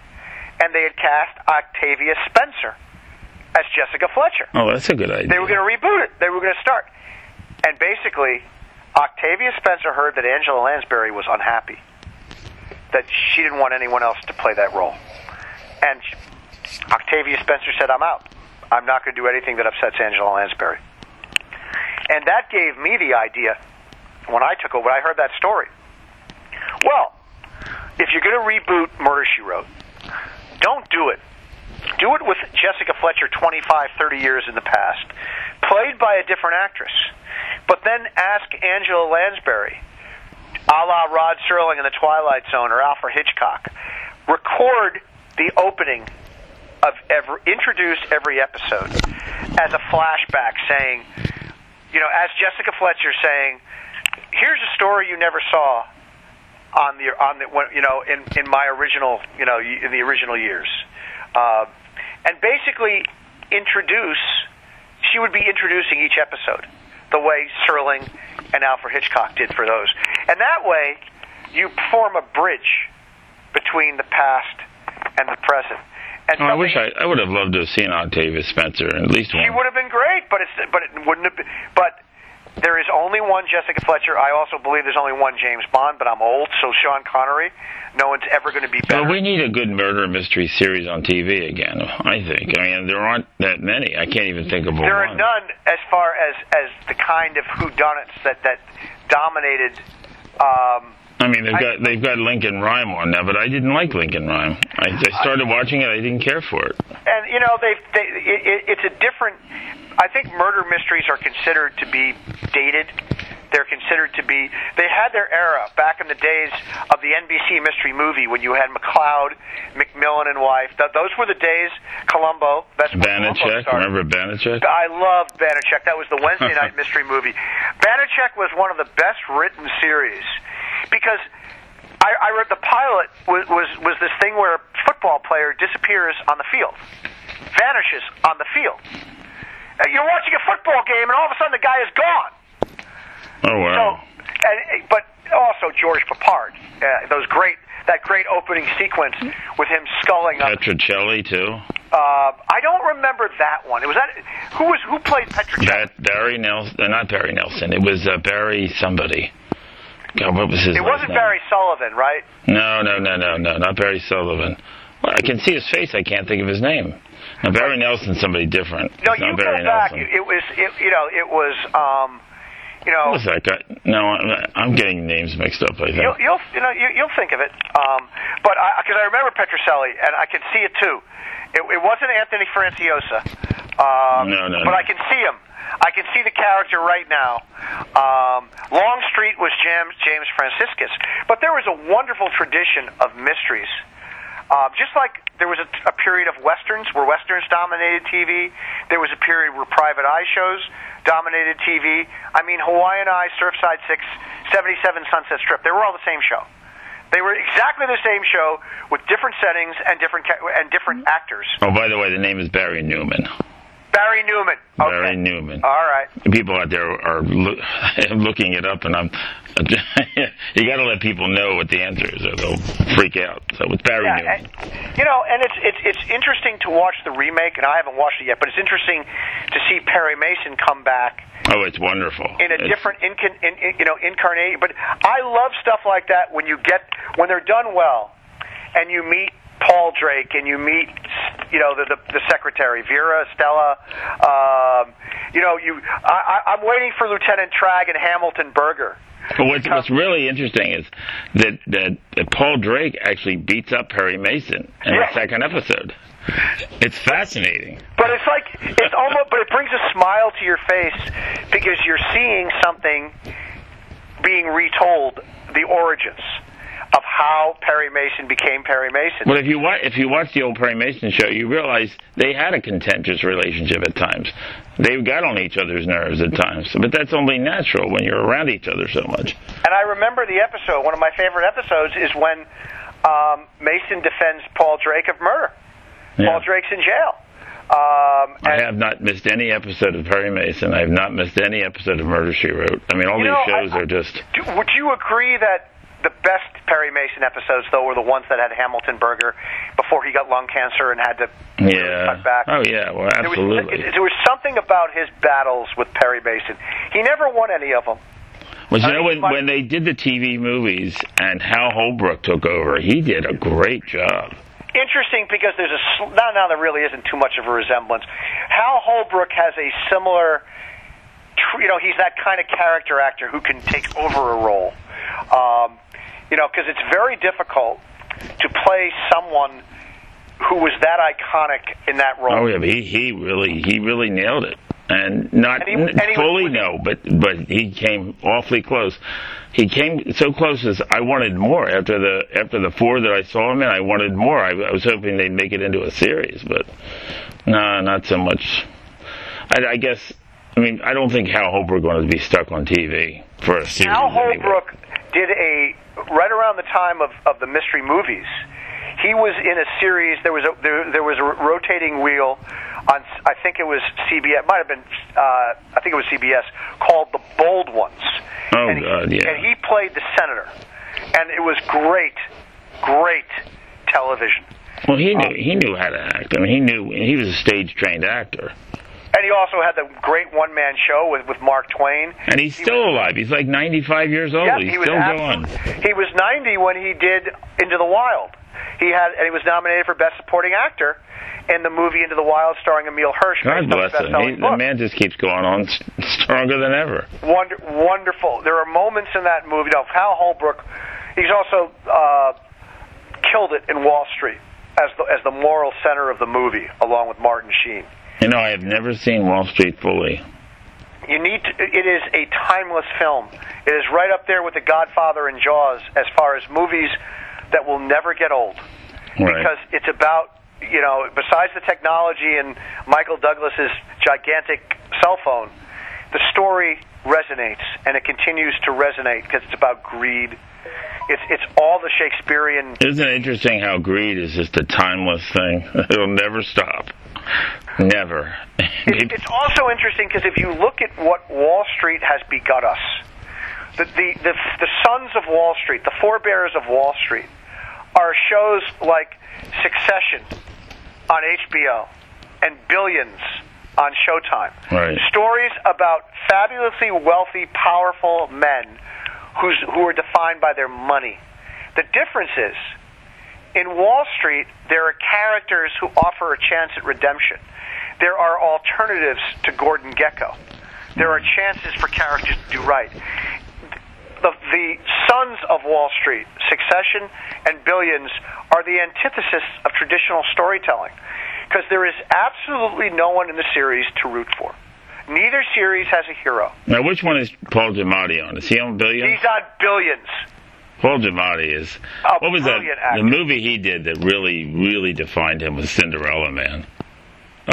Speaker 3: and they had cast Octavia Spencer as Jessica Fletcher.
Speaker 2: Oh, that's a good idea.
Speaker 3: They were going to reboot it. They were going to start, and basically, Octavia Spencer heard that Angela Lansbury was unhappy, that she didn't want anyone else to play that role, and Octavia Spencer said, "I'm out. I'm not going to do anything that upsets Angela Lansbury." And that gave me the idea when I took over. I heard that story. Well, if you're going to reboot Murder She Wrote, don't do it. Do it with Jessica Fletcher 25, 30 years in the past, played by a different actress. But then ask Angela Lansbury, a la Rod Serling in The Twilight Zone or Alfred Hitchcock, record the opening of every, introduce every episode as a flashback saying, you know, as Jessica Fletcher saying, here's a story you never saw on the on the you know in in my original you know in the original years, uh, and basically introduce. She would be introducing each episode the way Serling and Alfred Hitchcock did for those, and that way you form a bridge between the past and the present. And
Speaker 2: Oh, I wish I, I would have loved to have seen Octavia Spencer at least
Speaker 3: she
Speaker 2: one.
Speaker 3: would have been great, but it's but it wouldn't have. Been, but there is only one Jessica Fletcher. I also believe there's only one James Bond, but I'm old, so Sean Connery. No one's ever going to be better.
Speaker 2: Well, we need a good murder mystery series on TV again. I think. I mean, there aren't that many. I can't even think of a
Speaker 3: there are none as far as as the kind of whodunits that that dominated. Um,
Speaker 2: I mean, they've
Speaker 3: I-
Speaker 2: got they've got Lincoln Rhyme on now, but I didn't like Lincoln Rhyme. I, I started watching it. I didn't care for it.
Speaker 3: and you know they they it, it, it's a different i think murder mysteries are considered to be dated they're considered to be they had their era back in the days of the nbc mystery movie when you had McCloud mcmillan and wife Th- those were the days columbo that's Columbo Banacek,
Speaker 2: remember Banacek?
Speaker 3: I loved Banacek. That was the Wednesday night mystery movie. Banacek was one of the best written series because I, I read the pilot was, was was this thing where a football player disappears on the field, vanishes on the field. You're watching a football game, and all of a sudden the guy is gone.
Speaker 2: Oh
Speaker 3: So,
Speaker 2: wow!
Speaker 3: and, but also George Peppard, uh, those great that great opening sequence with him sculling up.
Speaker 2: Petrocelli too.
Speaker 3: Uh, I don't remember that one. It was that who was who played Petrocelli?
Speaker 2: That Barry Nelson, uh, not Barry Nelson. It was uh, Barry somebody. God, what was his?
Speaker 3: It wasn't
Speaker 2: name?
Speaker 3: Barry Sullivan, right?
Speaker 2: No, no, no, no, no, not Barry Sullivan. Well, I can see his face. I can't think of his name. Now Barry Nelson's somebody different.
Speaker 3: No,
Speaker 2: It's
Speaker 3: you go
Speaker 2: Barry
Speaker 3: back.
Speaker 2: Nelson.
Speaker 3: It was, it, you know, it was, um, you know,
Speaker 2: What was that guy? No, I'm- getting names mixed up. I think.
Speaker 3: you'll, you'll, you know, you, you'll think of it. Um, but because I, remember Petrocelli, and I can see it too. It, it wasn't Anthony Franciosa. Um,
Speaker 2: No, no,
Speaker 3: But
Speaker 2: no.
Speaker 3: I can see him. I can see the character right now. Um, Longstreet was James James Franciscus, but there was a wonderful tradition of mysteries Uh, just like there was a, a period of westerns where westerns dominated TV, there was a period where private eye shows dominated TV. I mean, Hawaiian Eye, Surfside Six, 77 Sunset Strip, they were all the same show. They were exactly the same show with different settings and different ca- and different actors.
Speaker 2: Oh, by the way, the name is Barry Newman.
Speaker 3: Barry Newman. Okay.
Speaker 2: Barry Newman.
Speaker 3: All right.
Speaker 2: People out there are loo- looking it up, and I'm. you got to let people know what the answer is, or they'll freak out. So it's Barry
Speaker 3: Yeah,
Speaker 2: Newman.
Speaker 3: and, you know, and it's it's it's interesting to watch the remake, and I haven't watched it yet, but it's interesting to see Perry Mason come back
Speaker 2: Oh, it's wonderful.
Speaker 3: in a
Speaker 2: It's-
Speaker 3: different incan, in, in, you know incarnation. But I love stuff like that when you get when they're done well, and you meet Paul Drake and you meet you know the the, the secretary Vera Stella. Um, you know you I, I'm waiting for Lieutenant Trag and Hamilton Berger.
Speaker 2: But what's, what's really interesting is that, that that Paul Drake actually beats up Perry Mason in
Speaker 3: Yeah.
Speaker 2: the second episode. It's fascinating.
Speaker 3: But it's like it's almost, but it brings a smile to your face because you're seeing something being retold, the origins of how Perry Mason became Perry Mason.
Speaker 2: Well, if you watch if you watch the old Perry Mason show, you realize they had a contentious relationship at times. They got on each other's nerves at times, but that's only natural when you're around each other so much.
Speaker 3: And I remember the episode. One of my favorite episodes is when um, Mason defends Paul Drake of murder.
Speaker 2: Yeah.
Speaker 3: Paul Drake's in jail. Um,
Speaker 2: I have not missed any episode of Perry Mason. I have not missed any episode of Murder She Wrote. I mean, all these
Speaker 3: know,
Speaker 2: shows
Speaker 3: I-
Speaker 2: are just.
Speaker 3: Do, would you agree that the best Perry Mason episodes, though, were the ones that had Hamilton Berger before he got lung cancer and had to
Speaker 2: Yeah.
Speaker 3: cut back?
Speaker 2: Oh yeah. Well,
Speaker 3: There was,
Speaker 2: absolutely.
Speaker 3: there was something about his battles with Perry Mason. He never won any of them.
Speaker 2: Well, you know when when they did the TV movies and Hal Holbrook took over, he did a great job.
Speaker 3: Interesting because there's a now now there really isn't too much of a resemblance. Hal Holbrook has a similar, you know, he's that kind of character actor who can take over a role. Um, you know, because it's very difficult to play someone who was that iconic in that role.
Speaker 2: Oh yeah, he he really he really nailed it, and not
Speaker 3: And he- and he was-
Speaker 2: fully no, but but he came awfully close. He came so close as I wanted more after the after the four that I saw him in. I wanted more. I, I was hoping they'd make it into a series, but no, not so much. I, I guess. I mean, I don't think Hal Holbrook wanted to be stuck on TV for a series.
Speaker 3: Al
Speaker 2: anyway.
Speaker 3: Holbrook did a right around the time of, of the mystery movies. He was in a series. There was a there, there was a rotating wheel on. I think it was CBS. It might have been. Uh, I think it was CBS called The Bold Ones.
Speaker 2: Oh,
Speaker 3: and he,
Speaker 2: yeah.
Speaker 3: And he played the senator, and it was great, great television.
Speaker 2: Well, he knew he knew how to act. I mean, he knew he was a stage trained actor,
Speaker 3: he also had the great one man show with with Mark Twain.
Speaker 2: and he's still alive. He's like ninety five years old.
Speaker 3: Yep,
Speaker 2: he's
Speaker 3: he was
Speaker 2: still
Speaker 3: absolute-
Speaker 2: going.
Speaker 3: He was 90 when he did Into the Wild. He had and he was nominated for Best Supporting Actor in the movie Into the Wild, starring Emile Hirsch.
Speaker 2: God bless
Speaker 3: the
Speaker 2: him. He, the man just keeps going on stronger than ever.
Speaker 3: Wonder, wonderful. There are moments in that movie. You know, Hal Holbrook. He's also uh, killed it in Wall Street as the as the moral center of the movie, along with Martin Sheen.
Speaker 2: You know, I have never seen Wall Street fully.
Speaker 3: You need to, it is a timeless film. It is right up there with The Godfather and Jaws as far as movies that will never get old.
Speaker 2: Right.
Speaker 3: Because it's about, you know, besides the technology and Michael Douglas's gigantic cell phone, the story resonates and it continues to resonate because it's about greed. It's it's all the Shakespearean
Speaker 2: Isn't it interesting how greed is just a timeless thing? It'll never stop. Never.
Speaker 3: It, it's also interesting because if you look at what Wall Street has begot us, the, the, the, the sons of Wall Street, the forebears of Wall Street, are shows like Succession on HBO and Billions on Showtime.
Speaker 2: Right.
Speaker 3: Stories about fabulously wealthy, powerful men who's, who are defined by their money. The difference is, in Wall Street, there are characters who offer a chance at redemption. There are alternatives to Gordon Gekko. There are chances for characters to do right. The, the sons of Wall Street, Succession and Billions, are the antithesis of traditional storytelling because there is absolutely no one in the series to root for. Neither series has a hero.
Speaker 2: Now, which one is Paul Giamatti on? Is he on Billions?
Speaker 3: He's on Billions.
Speaker 2: Paul Giamatti is. What was that?
Speaker 3: actor.
Speaker 2: The movie he did that really, really defined him was Cinderella Man.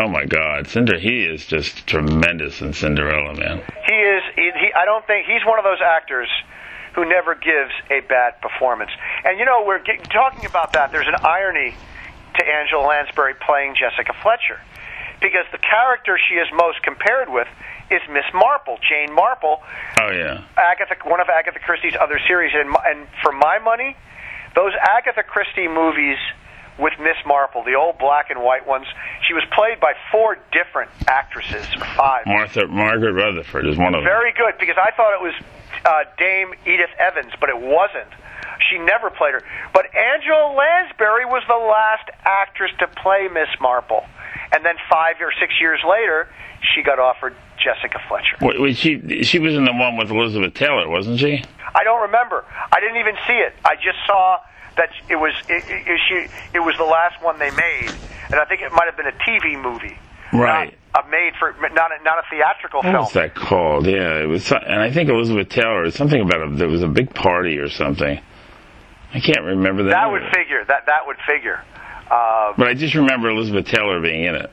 Speaker 2: Oh my God, Cinder! He is just tremendous in Cinderella Man.
Speaker 3: He is. He, he, I don't think he's one of those actors who never gives a bad performance. And you know, we're get, talking about that. There's an irony to Angela Lansbury playing Jessica Fletcher, because the character she is most compared with is Miss Marple, Jane Marple,
Speaker 2: Oh yeah.
Speaker 3: Agatha, one of Agatha Christie's other series. And, and for my money, those Agatha Christie movies with Miss Marple, the old black and white ones, she was played by four different actresses, or five.
Speaker 2: Martha Margaret Rutherford is one of them.
Speaker 3: Very good, because I thought it was uh, Dame Edith Evans, but it wasn't. She never played her. But Angela Lansbury was the last actress to play Miss Marple. And then five or six years later, she got offered Jessica Fletcher.
Speaker 2: Wait, wait, she she was in the one with Elizabeth Taylor, wasn't she?
Speaker 3: I don't remember. I didn't even see it. I just saw that it was it, it, she it was the last one they made, and I think it might have been a TV movie,
Speaker 2: Right.
Speaker 3: Not a made for not a, not a theatrical
Speaker 2: What
Speaker 3: film.
Speaker 2: was that called? Yeah, it was, and I think Elizabeth Taylor. Something about a, there was a big party or something. I can't remember that.
Speaker 3: That
Speaker 2: either.
Speaker 3: would figure. That that would figure. Uh,
Speaker 2: But I just remember Elizabeth Taylor being in it,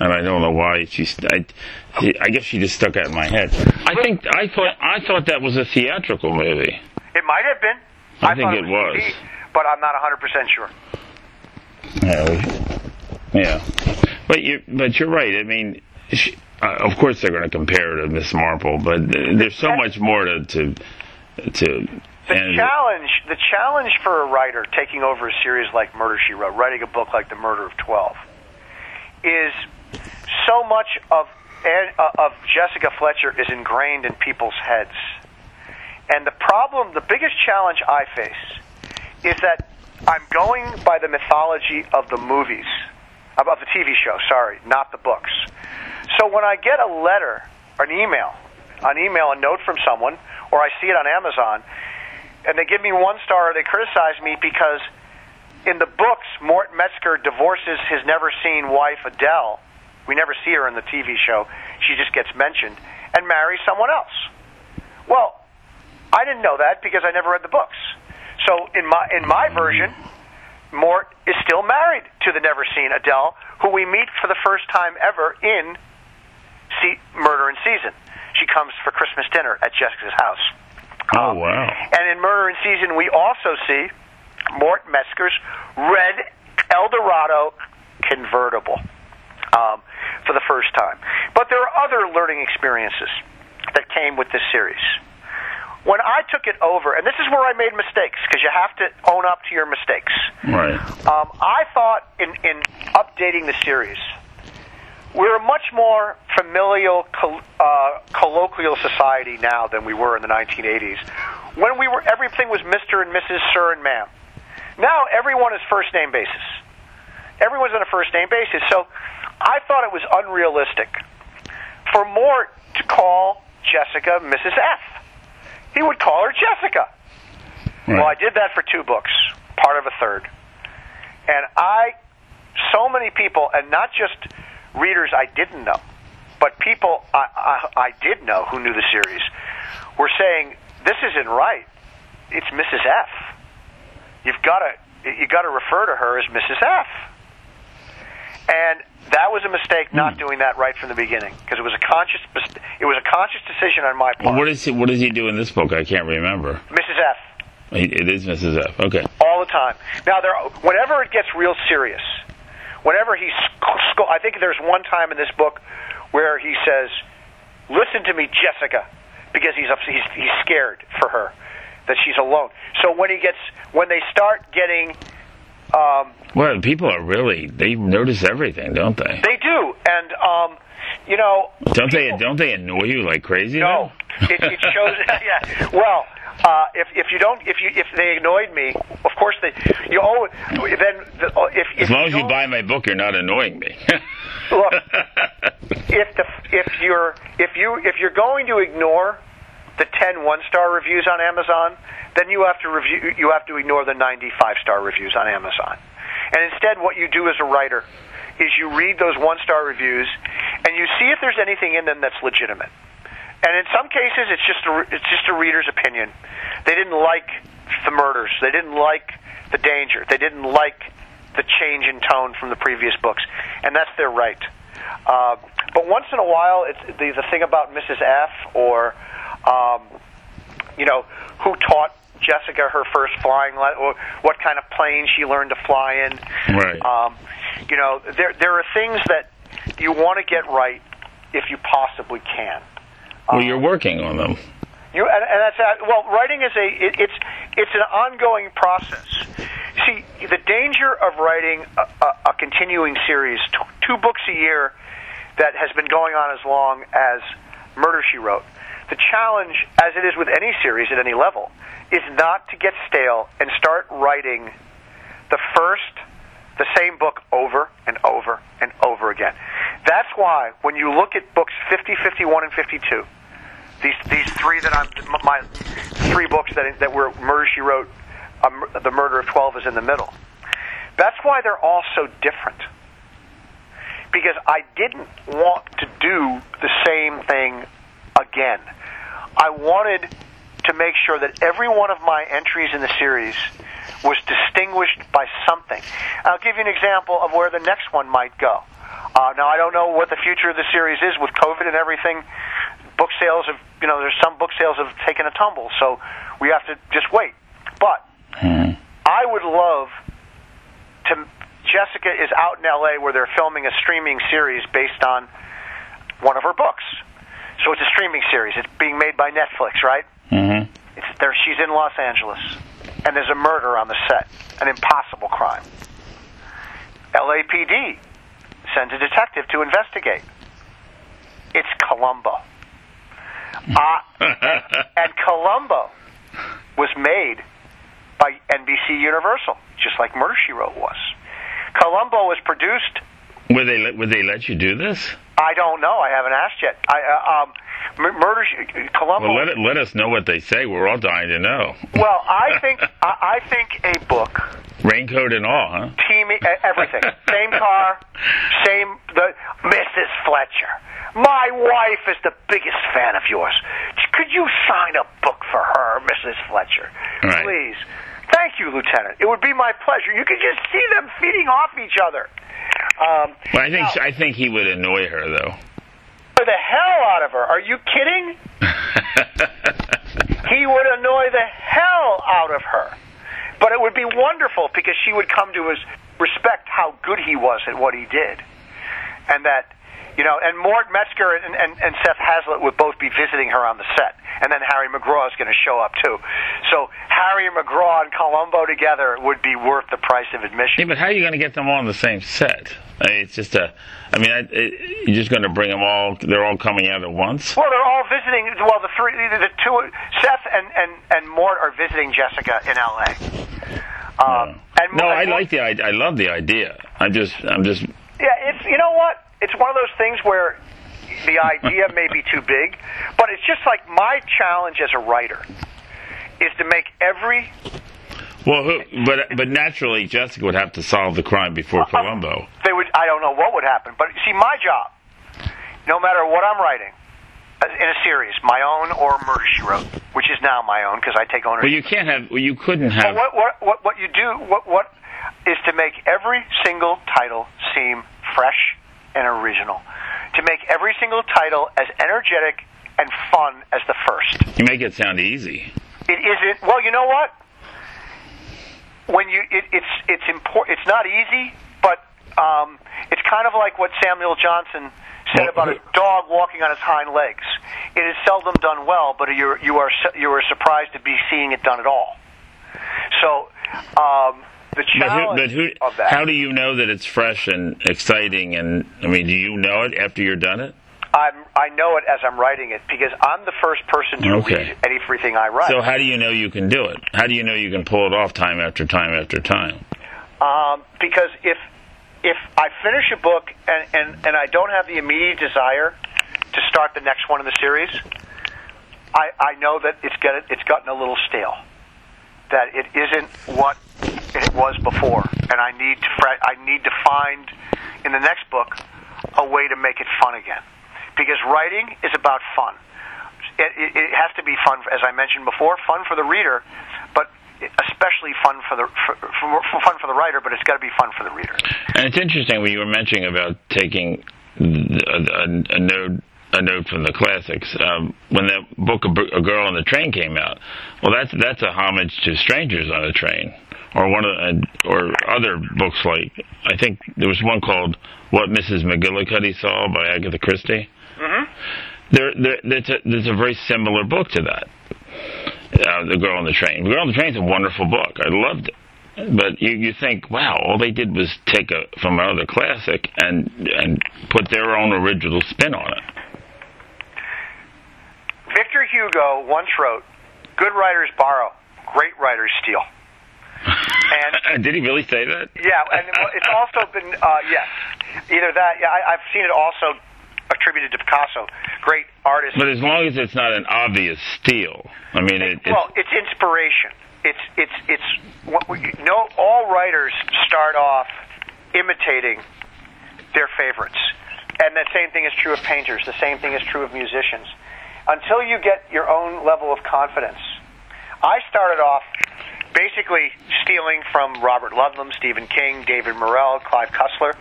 Speaker 2: and I don't know why she. I, I guess she just stuck out in my head. I think I thought I thought that was a theatrical movie.
Speaker 3: it might have been.
Speaker 2: I think it was.
Speaker 3: TV, but I'm not 100 percent sure.
Speaker 2: Yeah, yeah. But you but you're right. I mean, she, uh, of course they're going to compare her to Miss Marple, but there's so much more to to to.
Speaker 3: The
Speaker 2: and-
Speaker 3: challenge, the challenge for a writer taking over a series like Murder She Wrote, writing a book like The Murder of Twelve, is so much of uh, of Jessica Fletcher is ingrained in people's heads, and the problem, the biggest challenge I face, is that I'm going by the mythology of the movies, of of the TV show. Sorry, not the books. So when I get a letter, an email, an email, a note from someone, or I see it on Amazon, and they give me one star, they criticize me because in the books, Mort Metzger divorces his never-seen wife Adele. We never see her in the TV show; she just gets mentioned, and marries someone else. Well, I didn't know that because I never read the books. So in my in my version, Mort is still married to the never-seen Adele, who we meet for the first time ever in see, Murder in Season. She comes for Christmas dinner at Jessica's house.
Speaker 2: Oh wow!
Speaker 3: And in Murder in Season, we also see Mort Metzger's red Eldorado convertible um, for the first time. But there are other learning experiences that came with this series. When I took it over, and this is where I made mistakes because you have to own up to your mistakes.
Speaker 2: Right.
Speaker 3: Um, I thought in, in updating the series, we're a much more familial, uh, colloquial society now than we were in the 1980s, when we were everything was Mr. and Mrs. Sir and Ma'am. Now everyone is first name basis. Everyone's on a first name basis. So I thought it was unrealistic for Mort to call Jessica Mrs. F. He would call her Jessica.
Speaker 2: right.
Speaker 3: Well, I did that for two books, part of a third. And I, so many people, and not just readers I didn't know, but people I, I, I did know who knew the series, were saying, this isn't right. It's Mrs. F. You've got to you got to refer to her as Mrs. F. And that was a mistake not hmm. doing that right from the beginning because it was a conscious it was a conscious decision on my part.
Speaker 2: Well, what is he? What does he do in this book? I can't remember.
Speaker 3: Mrs. F.
Speaker 2: It is Mrs. F. Okay.
Speaker 3: all the time. Now, there, whenever it gets real serious, whenever he, sc- sc- I think there's one time in this book where he says, "Listen to me, Jessica," because he's he's he's scared for her that she's alone. So when he gets when they start getting, um,
Speaker 2: Well, people are really they notice everything, don't they?
Speaker 3: they do, and um, you know,
Speaker 2: Don't they? Don't they annoy you like crazy?
Speaker 3: No, it, it shows. yeah. Well, uh, if if you don't, if you if they annoyed me, of course they. You always then the, if, if
Speaker 2: As long as you buy my book, you're not annoying me.
Speaker 3: Look, if the if you're if you if you're going to ignore the 10 one-star reviews on Amazon, then you have to review you have to ignore the 95 star reviews on Amazon. And instead what you do as a writer is you read those one-star reviews and you see if there's anything in them that's legitimate. And in some cases, it's just a, it's just a reader's opinion. They didn't like the murders. They didn't like the danger. They didn't like the change in tone from the previous books, and that's their right. Uh, but once in a while, it's the, the thing about Mrs. F or um, you know who taught Jessica her first flying, le- or what kind of plane she learned to fly in.
Speaker 2: Right.
Speaker 3: Um, you know, there there are things that you want to get right if you possibly can.
Speaker 2: Well, you're working on them.
Speaker 3: You and, and that's uh, well, writing is a it, it's it's an ongoing process. See, the danger of writing a, a, a continuing series, t- two books a year, that has been going on as long as Murder She Wrote. The challenge, as it is with any series at any level, is not to get stale and start writing the first, the same book over and over and over again. That's why when you look at books 50, 51, and 52, these these three that I'm my three books that that were Murder She Wrote, um, The Murder of Twelve is in the middle. That's why they're all so different. Because I didn't want to do the same thing again. I wanted to make sure that every one of my entries in the series was distinguished by something. I'll give you an example of where the next one might go. Uh, now I don't know what the future of the series is with COVID and everything. Book sales have, you know, there's some book sales have taken a tumble, so we have to just wait. But I would love to. Jessica is out in L.A. where they're filming a streaming series based on one of her books. So it's a streaming series. It's being made by Netflix, right?
Speaker 2: Mm-hmm.
Speaker 3: It's there. She's in Los Angeles, and there's a murder on the set, an impossible crime. LAPD sends a detective to investigate. It's Columbo. Uh, and Columbo was made by NBC Universal, just like Murder She Wrote was. Columbo was produced.
Speaker 2: Would they let, would they let you do this?
Speaker 3: I don't know. I haven't asked yet. I uh, um, Murder Columbo.
Speaker 2: Well, let it, let us know what they say. We're all dying to know.
Speaker 3: Well, I think I, I think a book
Speaker 2: Raincoat and all, huh?
Speaker 3: team everything. same car, same the Mrs. Fletcher. My wife is the biggest fan of yours. Could you sign a book for her, Mrs. Fletcher?
Speaker 2: Right.
Speaker 3: Please. Thank you, Lieutenant. It would be my pleasure. You could just see them feeding off each other. Um,
Speaker 2: Well, I think
Speaker 3: now,
Speaker 2: I think he would annoy her though.
Speaker 3: for the hell out of her. Are you kidding? he would annoy the hell out of her. But it would be wonderful because she would come to his respect how good he was at what he did. And that, you know, and Mort Metzger and, and, and Seth Hazlitt would both be visiting her on the set. And then Harry McGraw is going to show up too. So Harry McGraw and Columbo together would be worth the price of admission.
Speaker 2: Yeah, but how are you going to get them all on the same set? I mean, it's just a. I mean, I, it, you're just going to bring them all. They're all coming out at once.
Speaker 3: Well, they're all visiting. Well, the three, the two, Seth and and and Mort are visiting Jessica in L.A. Um, and
Speaker 2: No, I like the. I, I love the idea. I'm just. I'm just.
Speaker 3: Yeah, it's you know what? It's one of those things where the idea may be too big, but it's just like my challenge as a writer is to make every
Speaker 2: Well, who, but but naturally, Jessica would have to solve the crime before Columbo.
Speaker 3: they would. I don't know what would happen, but see, my job, no matter what I'm writing uh, in a series, my own or Murder She Wrote, which is now my own because I take ownership.
Speaker 2: Well, you can't have. Well, you couldn't have.
Speaker 3: what, what, what, what you do, what, what is to make every single title seem fresh and original. To make every single title as energetic and fun as the first.
Speaker 2: You make it sound easy.
Speaker 3: It isn't, well, you know what? When you, it, it's, it's important, it's not easy, but, um, it's kind of like what Samuel Johnson said about a dog walking on its hind legs. It is seldom done well, but you're, you are, you are surprised to be seeing it done at all. So, um, the
Speaker 2: But who, but who,
Speaker 3: of that.
Speaker 2: how do you know that it's fresh and exciting? And I mean, do you know it after you're done it?
Speaker 3: I'm, I know it as I'm writing it because I'm the first person to
Speaker 2: Okay.
Speaker 3: read everything I write.
Speaker 2: So how do you know you can do it? How do you know you can pull it off time after time after time?
Speaker 3: um, because if if I finish a book and, and, and I don't have the immediate desire to start the next one in the series, I, I know that it's get, it's gotten a little stale. That it isn't what it was before, and I need to I need to find in the next book a way to make it fun again. Because writing is about fun. it, it, it has to be fun, as I mentioned before, fun for the reader, but especially fun for the for, for, fun for the writer. But it's got to be fun for the reader.
Speaker 2: And it's interesting when you were mentioning about taking a, a, a note a note from the classics. Um, when that book, A Girl on the Train, came out, well, that's that's a homage to Strangers on a Train, or one of the, or other books like I think there was one called What Mrs. McGillicuddy Saw by Agatha Christie.
Speaker 3: Mm-hmm.
Speaker 2: There, there, there's a, there's a very similar book to that. Uh, the Girl on the Train. The Girl on the Train is a wonderful book. I loved it but you, you think, wow, all they did was take a from another classic and and put their own original spin on it.
Speaker 3: Victor Hugo once wrote, "Good writers borrow, great writers steal."
Speaker 2: And did he really say that?
Speaker 3: Yeah, and it's also been uh, yes, either that. Yeah, I, I've seen it also attributed to Picasso, great artist.
Speaker 2: But as long as it's not an obvious steal, I mean, it,
Speaker 3: it's, well, it's inspiration. It's it's it's what we, no. All writers start off imitating their favorites, and the same thing is true of painters. The same thing is true of musicians until you get your own level of confidence. I started off basically stealing from Robert Ludlum, Stephen King, David Morrell, Clive Cussler.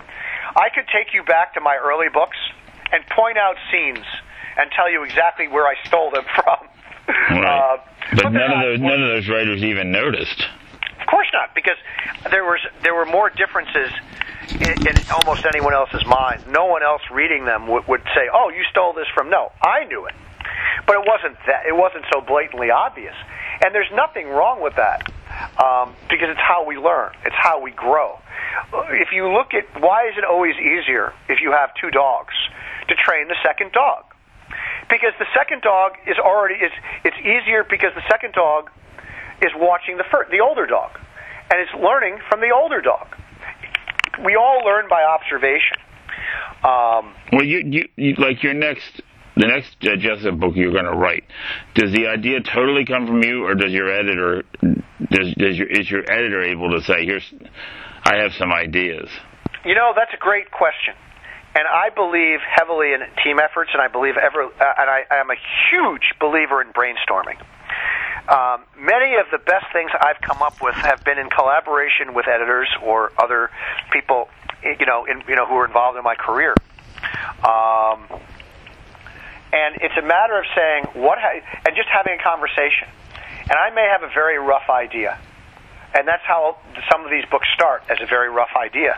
Speaker 3: I could take you back to my early books and point out scenes and tell you exactly where I stole them from.
Speaker 2: Right. Uh, but, but none of those none of those writers even noticed.
Speaker 3: Of course not, because there was there were more differences in, in almost anyone else's mind. No one else reading them would, would say, "Oh, you stole this from." No, I knew it. But it wasn't that. It wasn't so blatantly obvious. And there's nothing wrong with that um, because it's how we learn. It's how we grow. If you look at why is it always easier if you have two dogs to train the second dog? Because the second dog is already it's it's easier because the second dog is watching the first, the older dog, and it's learning from the older dog. We all learn by observation.
Speaker 2: Um, well, you, you, you like your next the next uh, Jessup book you're going to write, does the idea totally come from you, or does your editor, does, does your, is your editor able to say, "Here's, I have some ideas"?
Speaker 3: You know, that's a great question, and I believe heavily in team efforts, and I believe ever, uh, and I, I am a huge believer in brainstorming. Um, many of the best things I've come up with have been in collaboration with editors or other people, you know, in, you know, who are involved in my career. Um, and it's a matter of saying what ha- and just having a conversation. And I may have a very rough idea, and that's how some of these books start as a very rough idea.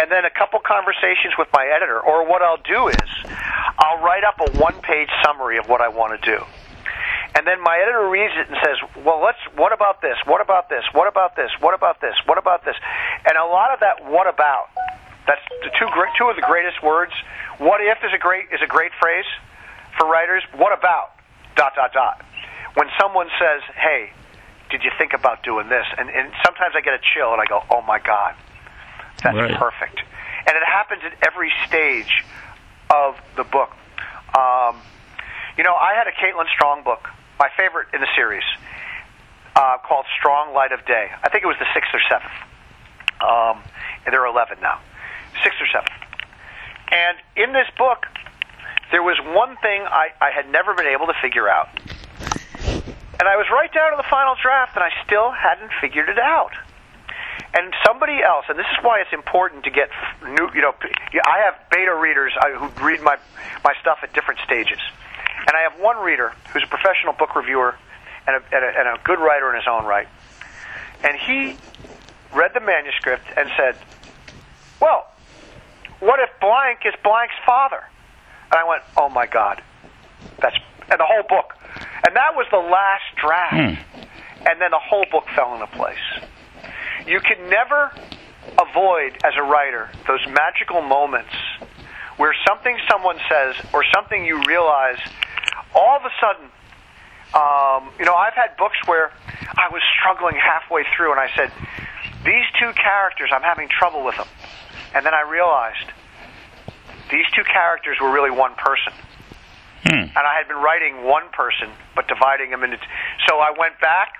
Speaker 3: And then a couple conversations with my editor, or what I'll do is I'll write up a one-page summary of what I want to do. And then my editor reads it and says, "Well, let's. What about this? What about this? What about this? What about this? What about this?" And a lot of that "what about." That's the two great, two of the greatest words. What if is a great is a great phrase for writers, what about dot dot dot? When someone says, "Hey, did you think about doing this?" and, and sometimes I get a chill and I go, "Oh my god, that's right. perfect." And it happens at every stage of the book. Um, you know, I had a Caitlin Strong book, my favorite in the series, uh, called Strong Light of Day. I think it was the sixth or seventh. Um, and there are eleven now, sixth or seventh. And in this book, there was one thing I, I had never been able to figure out. And I was right down to the final draft, and I still hadn't figured it out. And somebody else, and this is why it's important to get new, you know, I have beta readers uh, who read my, my stuff at different stages. And I have one reader who's a professional book reviewer and a, and a, and a good writer in his own right. And he read the manuscript and said, well, what if blank is blank's father? And I went, oh my God, that's and the whole book, and that was the last draft, mm. and then the whole book fell into place. You can never avoid, as a writer, those magical moments where something someone says or something you realize, all of a sudden, um, you know, I've had books where I was struggling halfway through, and I said, these two characters, I'm having trouble with them, and then I realized these two characters were really one person. Hmm. And I had been writing one person, but dividing them into. So I went back,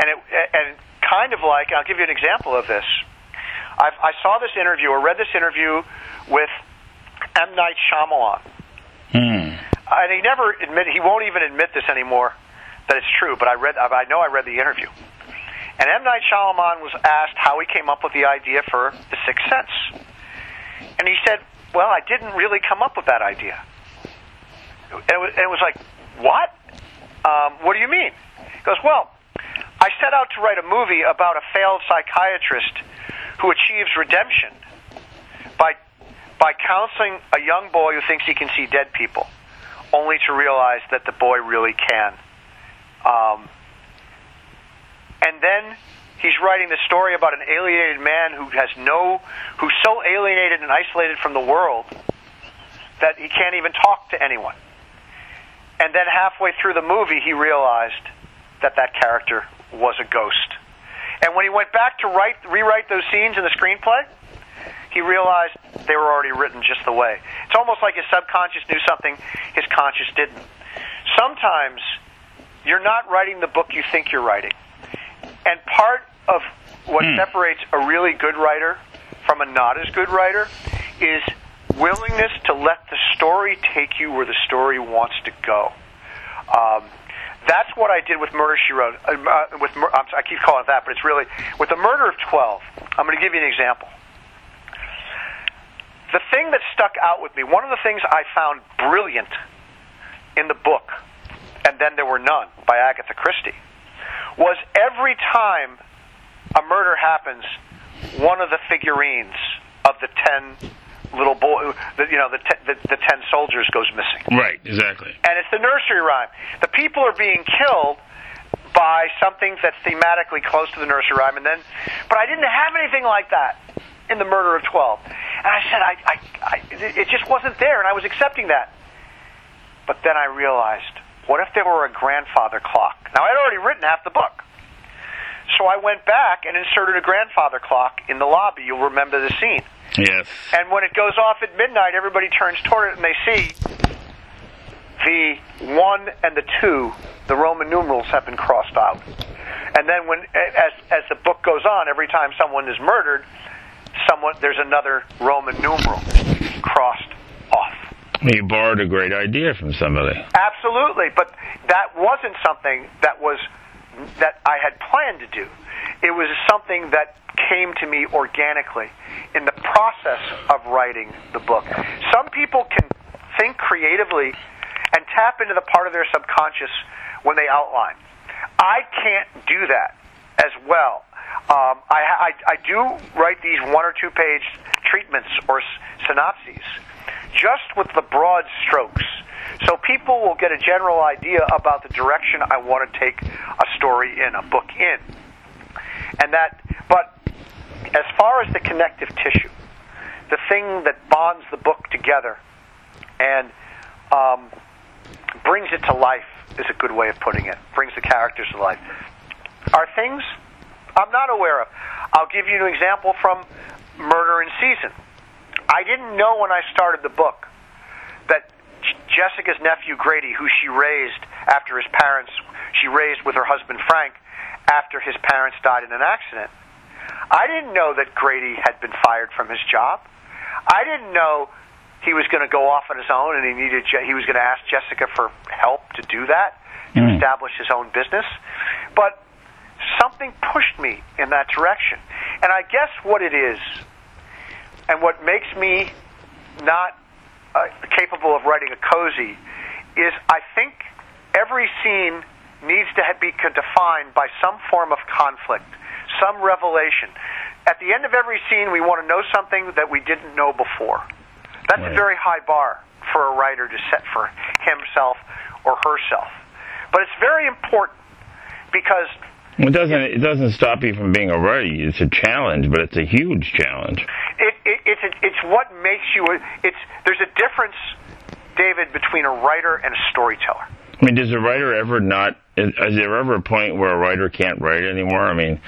Speaker 3: and it and kind of like I'll give you an example of this. I've, I saw this interview or read this interview with M Night Shyamalan. Hmm. and he never admit he won't even admit this anymore that it's true. But I read, I know I read the interview, and M Night Shyamalan was asked how he came up with the idea for The Sixth Sense, and he said, "Well, I didn't really come up with that idea." And it was, and it was like, "What? Um, what do you mean?" He goes, "Well, I set out to write a movie about a failed psychiatrist who achieves redemption by by counseling a young boy who thinks he can see dead people, only to realize that the boy really can." Um, and then he's writing the story about an alienated man who has no, who's so alienated and isolated from the world that he can't even talk to anyone. And then halfway through the movie, he realized that that character was a ghost. And when he went back to write, rewrite those scenes in the screenplay, he realized they were already written just the way. It's almost like his subconscious knew something his conscious didn't. Sometimes you're not writing the book you think you're writing. And part of what
Speaker 2: Hmm.
Speaker 3: separates a really good writer from a not as good writer is willingness to let the story take you where the story wants to go. Um, that's what I did with Murder She Wrote. Uh, uh, with Mur- I'm, I keep calling it that, but it's really with the Murder of Twelve. I'm going to give you an example. The thing that stuck out with me, one of the things I found brilliant in the book, and then there were none by Agatha Christie, was every time a murder happens, one of the figurines of the ten little boy, the, you know, the, te- the the ten soldiers goes missing
Speaker 2: Right, exactly.
Speaker 3: and it's the nursery rhyme. The people are being killed by something that's thematically close to the nursery rhyme, and then, but I didn't have anything like that in the Murder of Twelve, and I said I, I, I it just wasn't there, and I was accepting that. But then I realized, what if there were a grandfather clock? Now I'd already written half the book. So I went back and inserted a grandfather clock in the lobby. You'll remember the scene.
Speaker 2: Yes.
Speaker 3: And when it goes off at midnight, everybody turns toward it and they see the one and the two, the Roman numerals have been crossed out. And then when, as as the book goes on, every time someone is murdered, someone there's another Roman numeral crossed off.
Speaker 2: You borrowed a great idea from somebody.
Speaker 3: Absolutely, but that wasn't something that was that I had planned to do. It was something that came to me organically in the process of writing the book. Some people can think creatively and tap into the part of their subconscious when they outline. I can't do that as well. Um, I, I, I do write these one or two page treatments or synopses just with the broad strokes. So people will get a general idea about the direction I want to take a story in, a book in. And that, but as far as the connective tissue, the thing that bonds the book together and um, brings it to life is a good way of putting it. Brings the characters to life. Are things I'm not aware of. I'll give you an example from Murder in Season. I didn't know when I started the book that J- Jessica's nephew Grady, who she raised after his parents, she raised with her husband Frank after his parents died in an accident. I didn't know that Grady had been fired from his job. I didn't know he was going to go off on his own and he needed he was going to ask Jessica for help to do that to
Speaker 2: Mm.
Speaker 3: establish his own business. But something pushed me in that direction. And I guess what it is and what makes me not uh, capable of writing a cozy is I think every scene needs to be defined by some form of conflict, some revelation. At the end of every scene, we want to know something that we didn't know before. That's a very high bar for a writer to set for himself or herself. But it's very important because
Speaker 2: It doesn't. It doesn't stop you from being a writer. It's a challenge, but it's a huge challenge.
Speaker 3: it, it, it's it's what makes you. A, it's there's a difference, David, between a writer and a storyteller.
Speaker 2: I mean, does a writer ever not? Is, is there ever a point where a writer can't write anymore? I mean,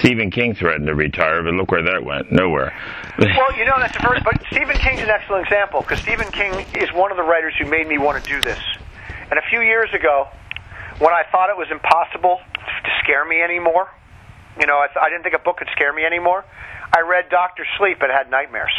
Speaker 2: Stephen King threatened to retire, but look where that went. Nowhere.
Speaker 3: Well, you know that's a first. But Stephen King's an excellent example because Stephen King is one of the writers who made me want to do this. And a few years ago, when I thought it was impossible to scare me anymore, you know, I, th- I didn't think a book could scare me anymore. I read Doctor Sleep and had nightmares.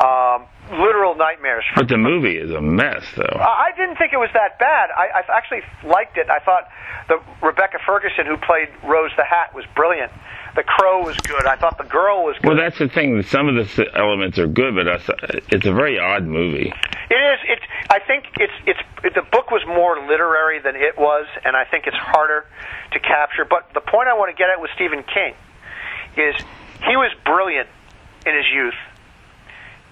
Speaker 3: Um, literal nightmares.
Speaker 2: But the movie is a mess, though.
Speaker 3: I didn't think it was that bad. I, I actually liked it. I thought the Rebecca Ferguson, who played Rose the Hat, was brilliant. The Crow was good. I thought the girl was good.
Speaker 2: Well, that's the thing. Some of the elements are good, but it's a very odd movie.
Speaker 3: It is. It's. I think it's. It's. It, the book was more literary than it was, and I think it's harder to capture. But the point I want to get at with Stephen King is he was brilliant in his youth,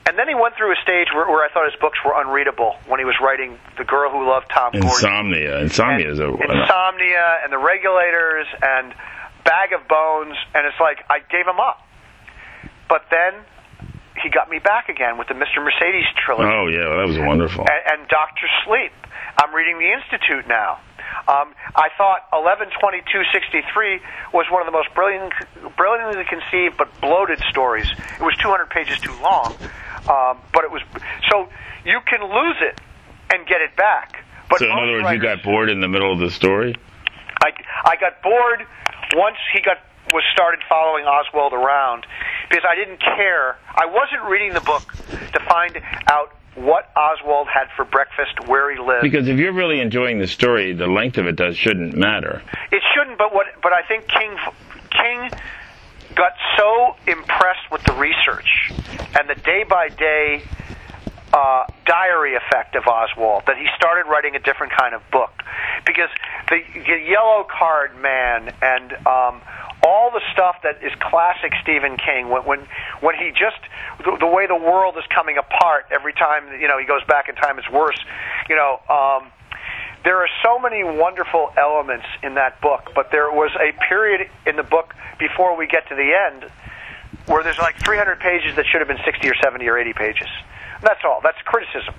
Speaker 3: and then he went through a stage where, where I thought his books were unreadable when he was writing The Girl Who Loved Tom Gordon.
Speaker 2: Insomnia. Insomnia is a.
Speaker 3: Insomnia and the Regulators and Bag of Bones, and it's like I gave him up. But then he got me back again with the Mr. Mercedes trilogy
Speaker 2: Oh yeah, that was wonderful.
Speaker 3: and, and Doctor Sleep. I'm reading The Institute now. Um, I thought 112263 was one of the most brilliant, brilliantly conceived but bloated stories. It was 200 pages too long, um, but it was so you can lose it and get it back. But
Speaker 2: So in other words, you got bored in the middle of the story.
Speaker 3: I, I got bored once he got was started following Oswald around because I didn't care. I wasn't reading the book to find out what Oswald had for breakfast, where he lived.
Speaker 2: Because if you're really enjoying the story, the length of it does shouldn't matter.
Speaker 3: It shouldn't, but what? But I think King King got so impressed with the research and the day by day uh, diary effect of Oswald that he started writing a different kind of book because the, the Yellow Card Man and um, all the stuff that is classic Stephen King when when when he just the, the way the world is coming apart every time you know he goes back in time it's worse you know um, there are so many wonderful elements in that book, but there was a period in the book before we get to the end where there's like 300 pages that should have been 60 or 70 or 80 pages. That's all. That's criticism.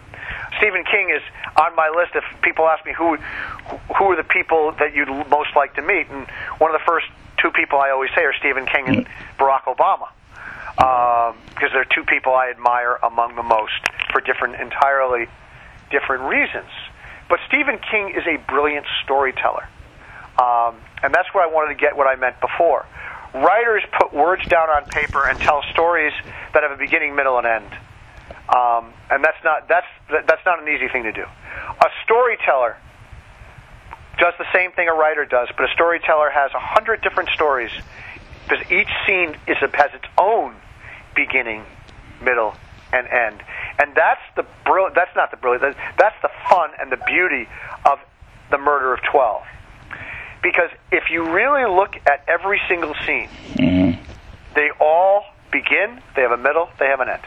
Speaker 3: Stephen King is on my list. If people ask me who who are the people that you'd most like to meet, and one of the first two people I always say are Stephen King and Barack Obama, because they're two people I admire among the most for different, entirely different reasons. But Stephen King is a brilliant storyteller. Um, and that's where I wanted to get what I meant before. Writers put words down on paper and tell stories that have a beginning, middle, and end. Um, and that's not that's that's not an easy thing to do. A storyteller does the same thing a writer does, but a storyteller has a hundred different stories because each scene is has its own beginning, middle, and end. And that's the brill- That's not the brilliant. That's the fun and the beauty of the Murder of Twelve. Because if you really look at every single scene, they all begin, they have a middle, they have an end,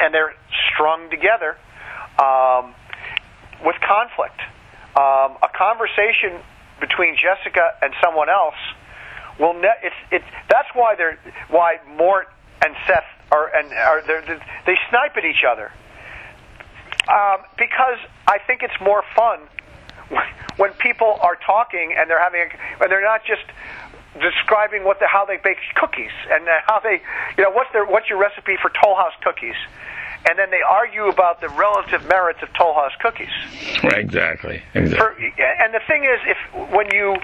Speaker 3: and they're strung together um, with conflict. Um, a conversation between Jessica and someone else will ne- it's it's that's why they're why Mort and Seth are and are they're, they snipe at each other um, because I think it's more fun when people are talking and they're having a, and they're not just describing what the, how they bake cookies and uh, how they you know what's their what's your recipe for Toll House cookies and then they argue about the relative merits of Toll House cookies.
Speaker 2: Right, exactly. exactly.
Speaker 3: For, and the thing is, if when you,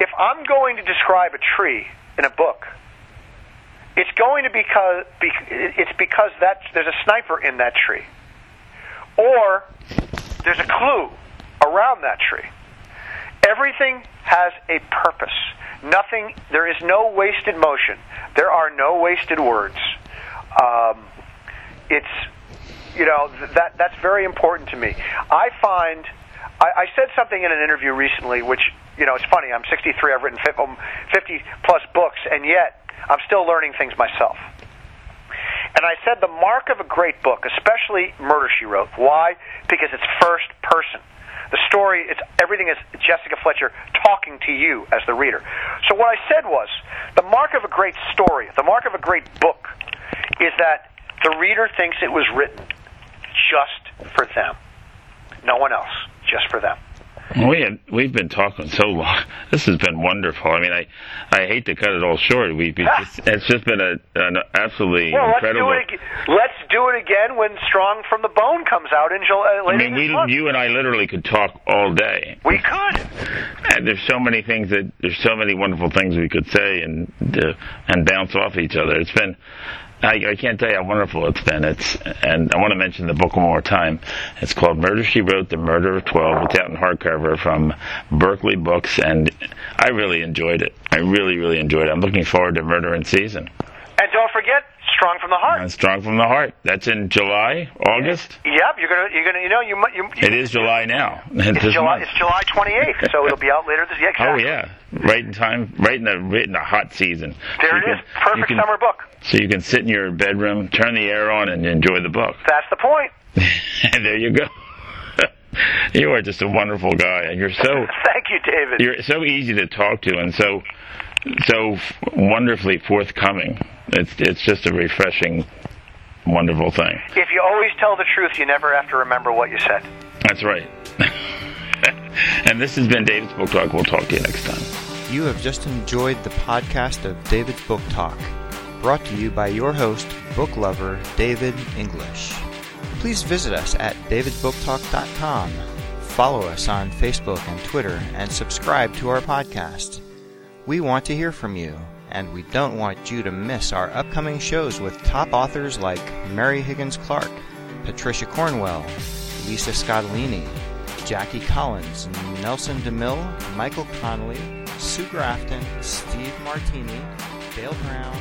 Speaker 3: if I'm going to describe a tree in a book, it's going to because be, it's because that there's a sniper in that tree, or there's a clue around that tree. Everything has a purpose. Nothing. There is no wasted motion. There are no wasted words. Um, it's you know th- that that's very important to me. I find I, I said something in an interview recently, which you know it's funny. I'm 63. I've written 50, um, 50 plus books, and yet I'm still learning things myself. And I said the mark of a great book, especially Murder She Wrote. Why? Because it's first person. The story, it's everything is Jessica Fletcher talking to you as the reader. So what I said was, the mark of a great story, the mark of a great book, is that the reader thinks it was written just for them. No one else, just for them.
Speaker 2: We have, we've been talking so long. This has been wonderful. I mean, I I hate to cut it all short. We it's, it's just been a an absolutely
Speaker 3: Well, let's do it. ag- Let's do it again when Strong from the Bone comes out in July.
Speaker 2: I mean, we,
Speaker 3: month.
Speaker 2: you and I literally could talk all day.
Speaker 3: we could.
Speaker 2: And there's so many things that there's so many wonderful things we could say and uh, and bounce off each other. It's been I, I can't tell you how wonderful it's been. It's and I want to mention the book one more time. It's called Murder She Wrote: The Murder of Twelve. It's out in hardcover from Berkley Books, and I really enjoyed it. I really, really enjoyed it. I'm looking forward to Murder in Season.
Speaker 3: And don't forget, Strong from the Heart.
Speaker 2: And Strong from the Heart. That's in July, August.
Speaker 3: Yep, you're gonna, you're gonna, you know, you, you. you
Speaker 2: It is July now.
Speaker 3: It's July,
Speaker 2: month.
Speaker 3: it's July 28th, so it'll be out later this year.
Speaker 2: Oh yeah, right in time, right in the right in the hot season.
Speaker 3: There
Speaker 2: So
Speaker 3: it
Speaker 2: you
Speaker 3: is. Perfect
Speaker 2: can-
Speaker 3: summer book.
Speaker 2: So you can sit in your bedroom, turn the air on, and enjoy the book.
Speaker 3: That's the point.
Speaker 2: and there you go. you are just a wonderful guy, and you're so
Speaker 3: Thank you, David.
Speaker 2: you're so easy to talk to, and so so wonderfully forthcoming. It's it's just a refreshing, wonderful thing.
Speaker 3: if you always tell the truth, you never have to remember what you said.
Speaker 2: That's right. and this has been David's Book Talk. We'll talk to you next time.
Speaker 1: You have just enjoyed the podcast of David's Book Talk, brought to you by your host, book lover David English. Please visit us at davidsbooktalk.com. Follow us on Facebook and Twitter and subscribe to our podcast. We want to hear from you, and we don't want you to miss our upcoming shows with top authors like Mary Higgins Clark, Patricia Cornwell, Lisa Scottoline, Jackie Collins, Nelson DeMille, Michael Connelly, Sue Grafton, Steve Martini, Dale Brown,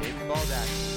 Speaker 1: David Baldacci.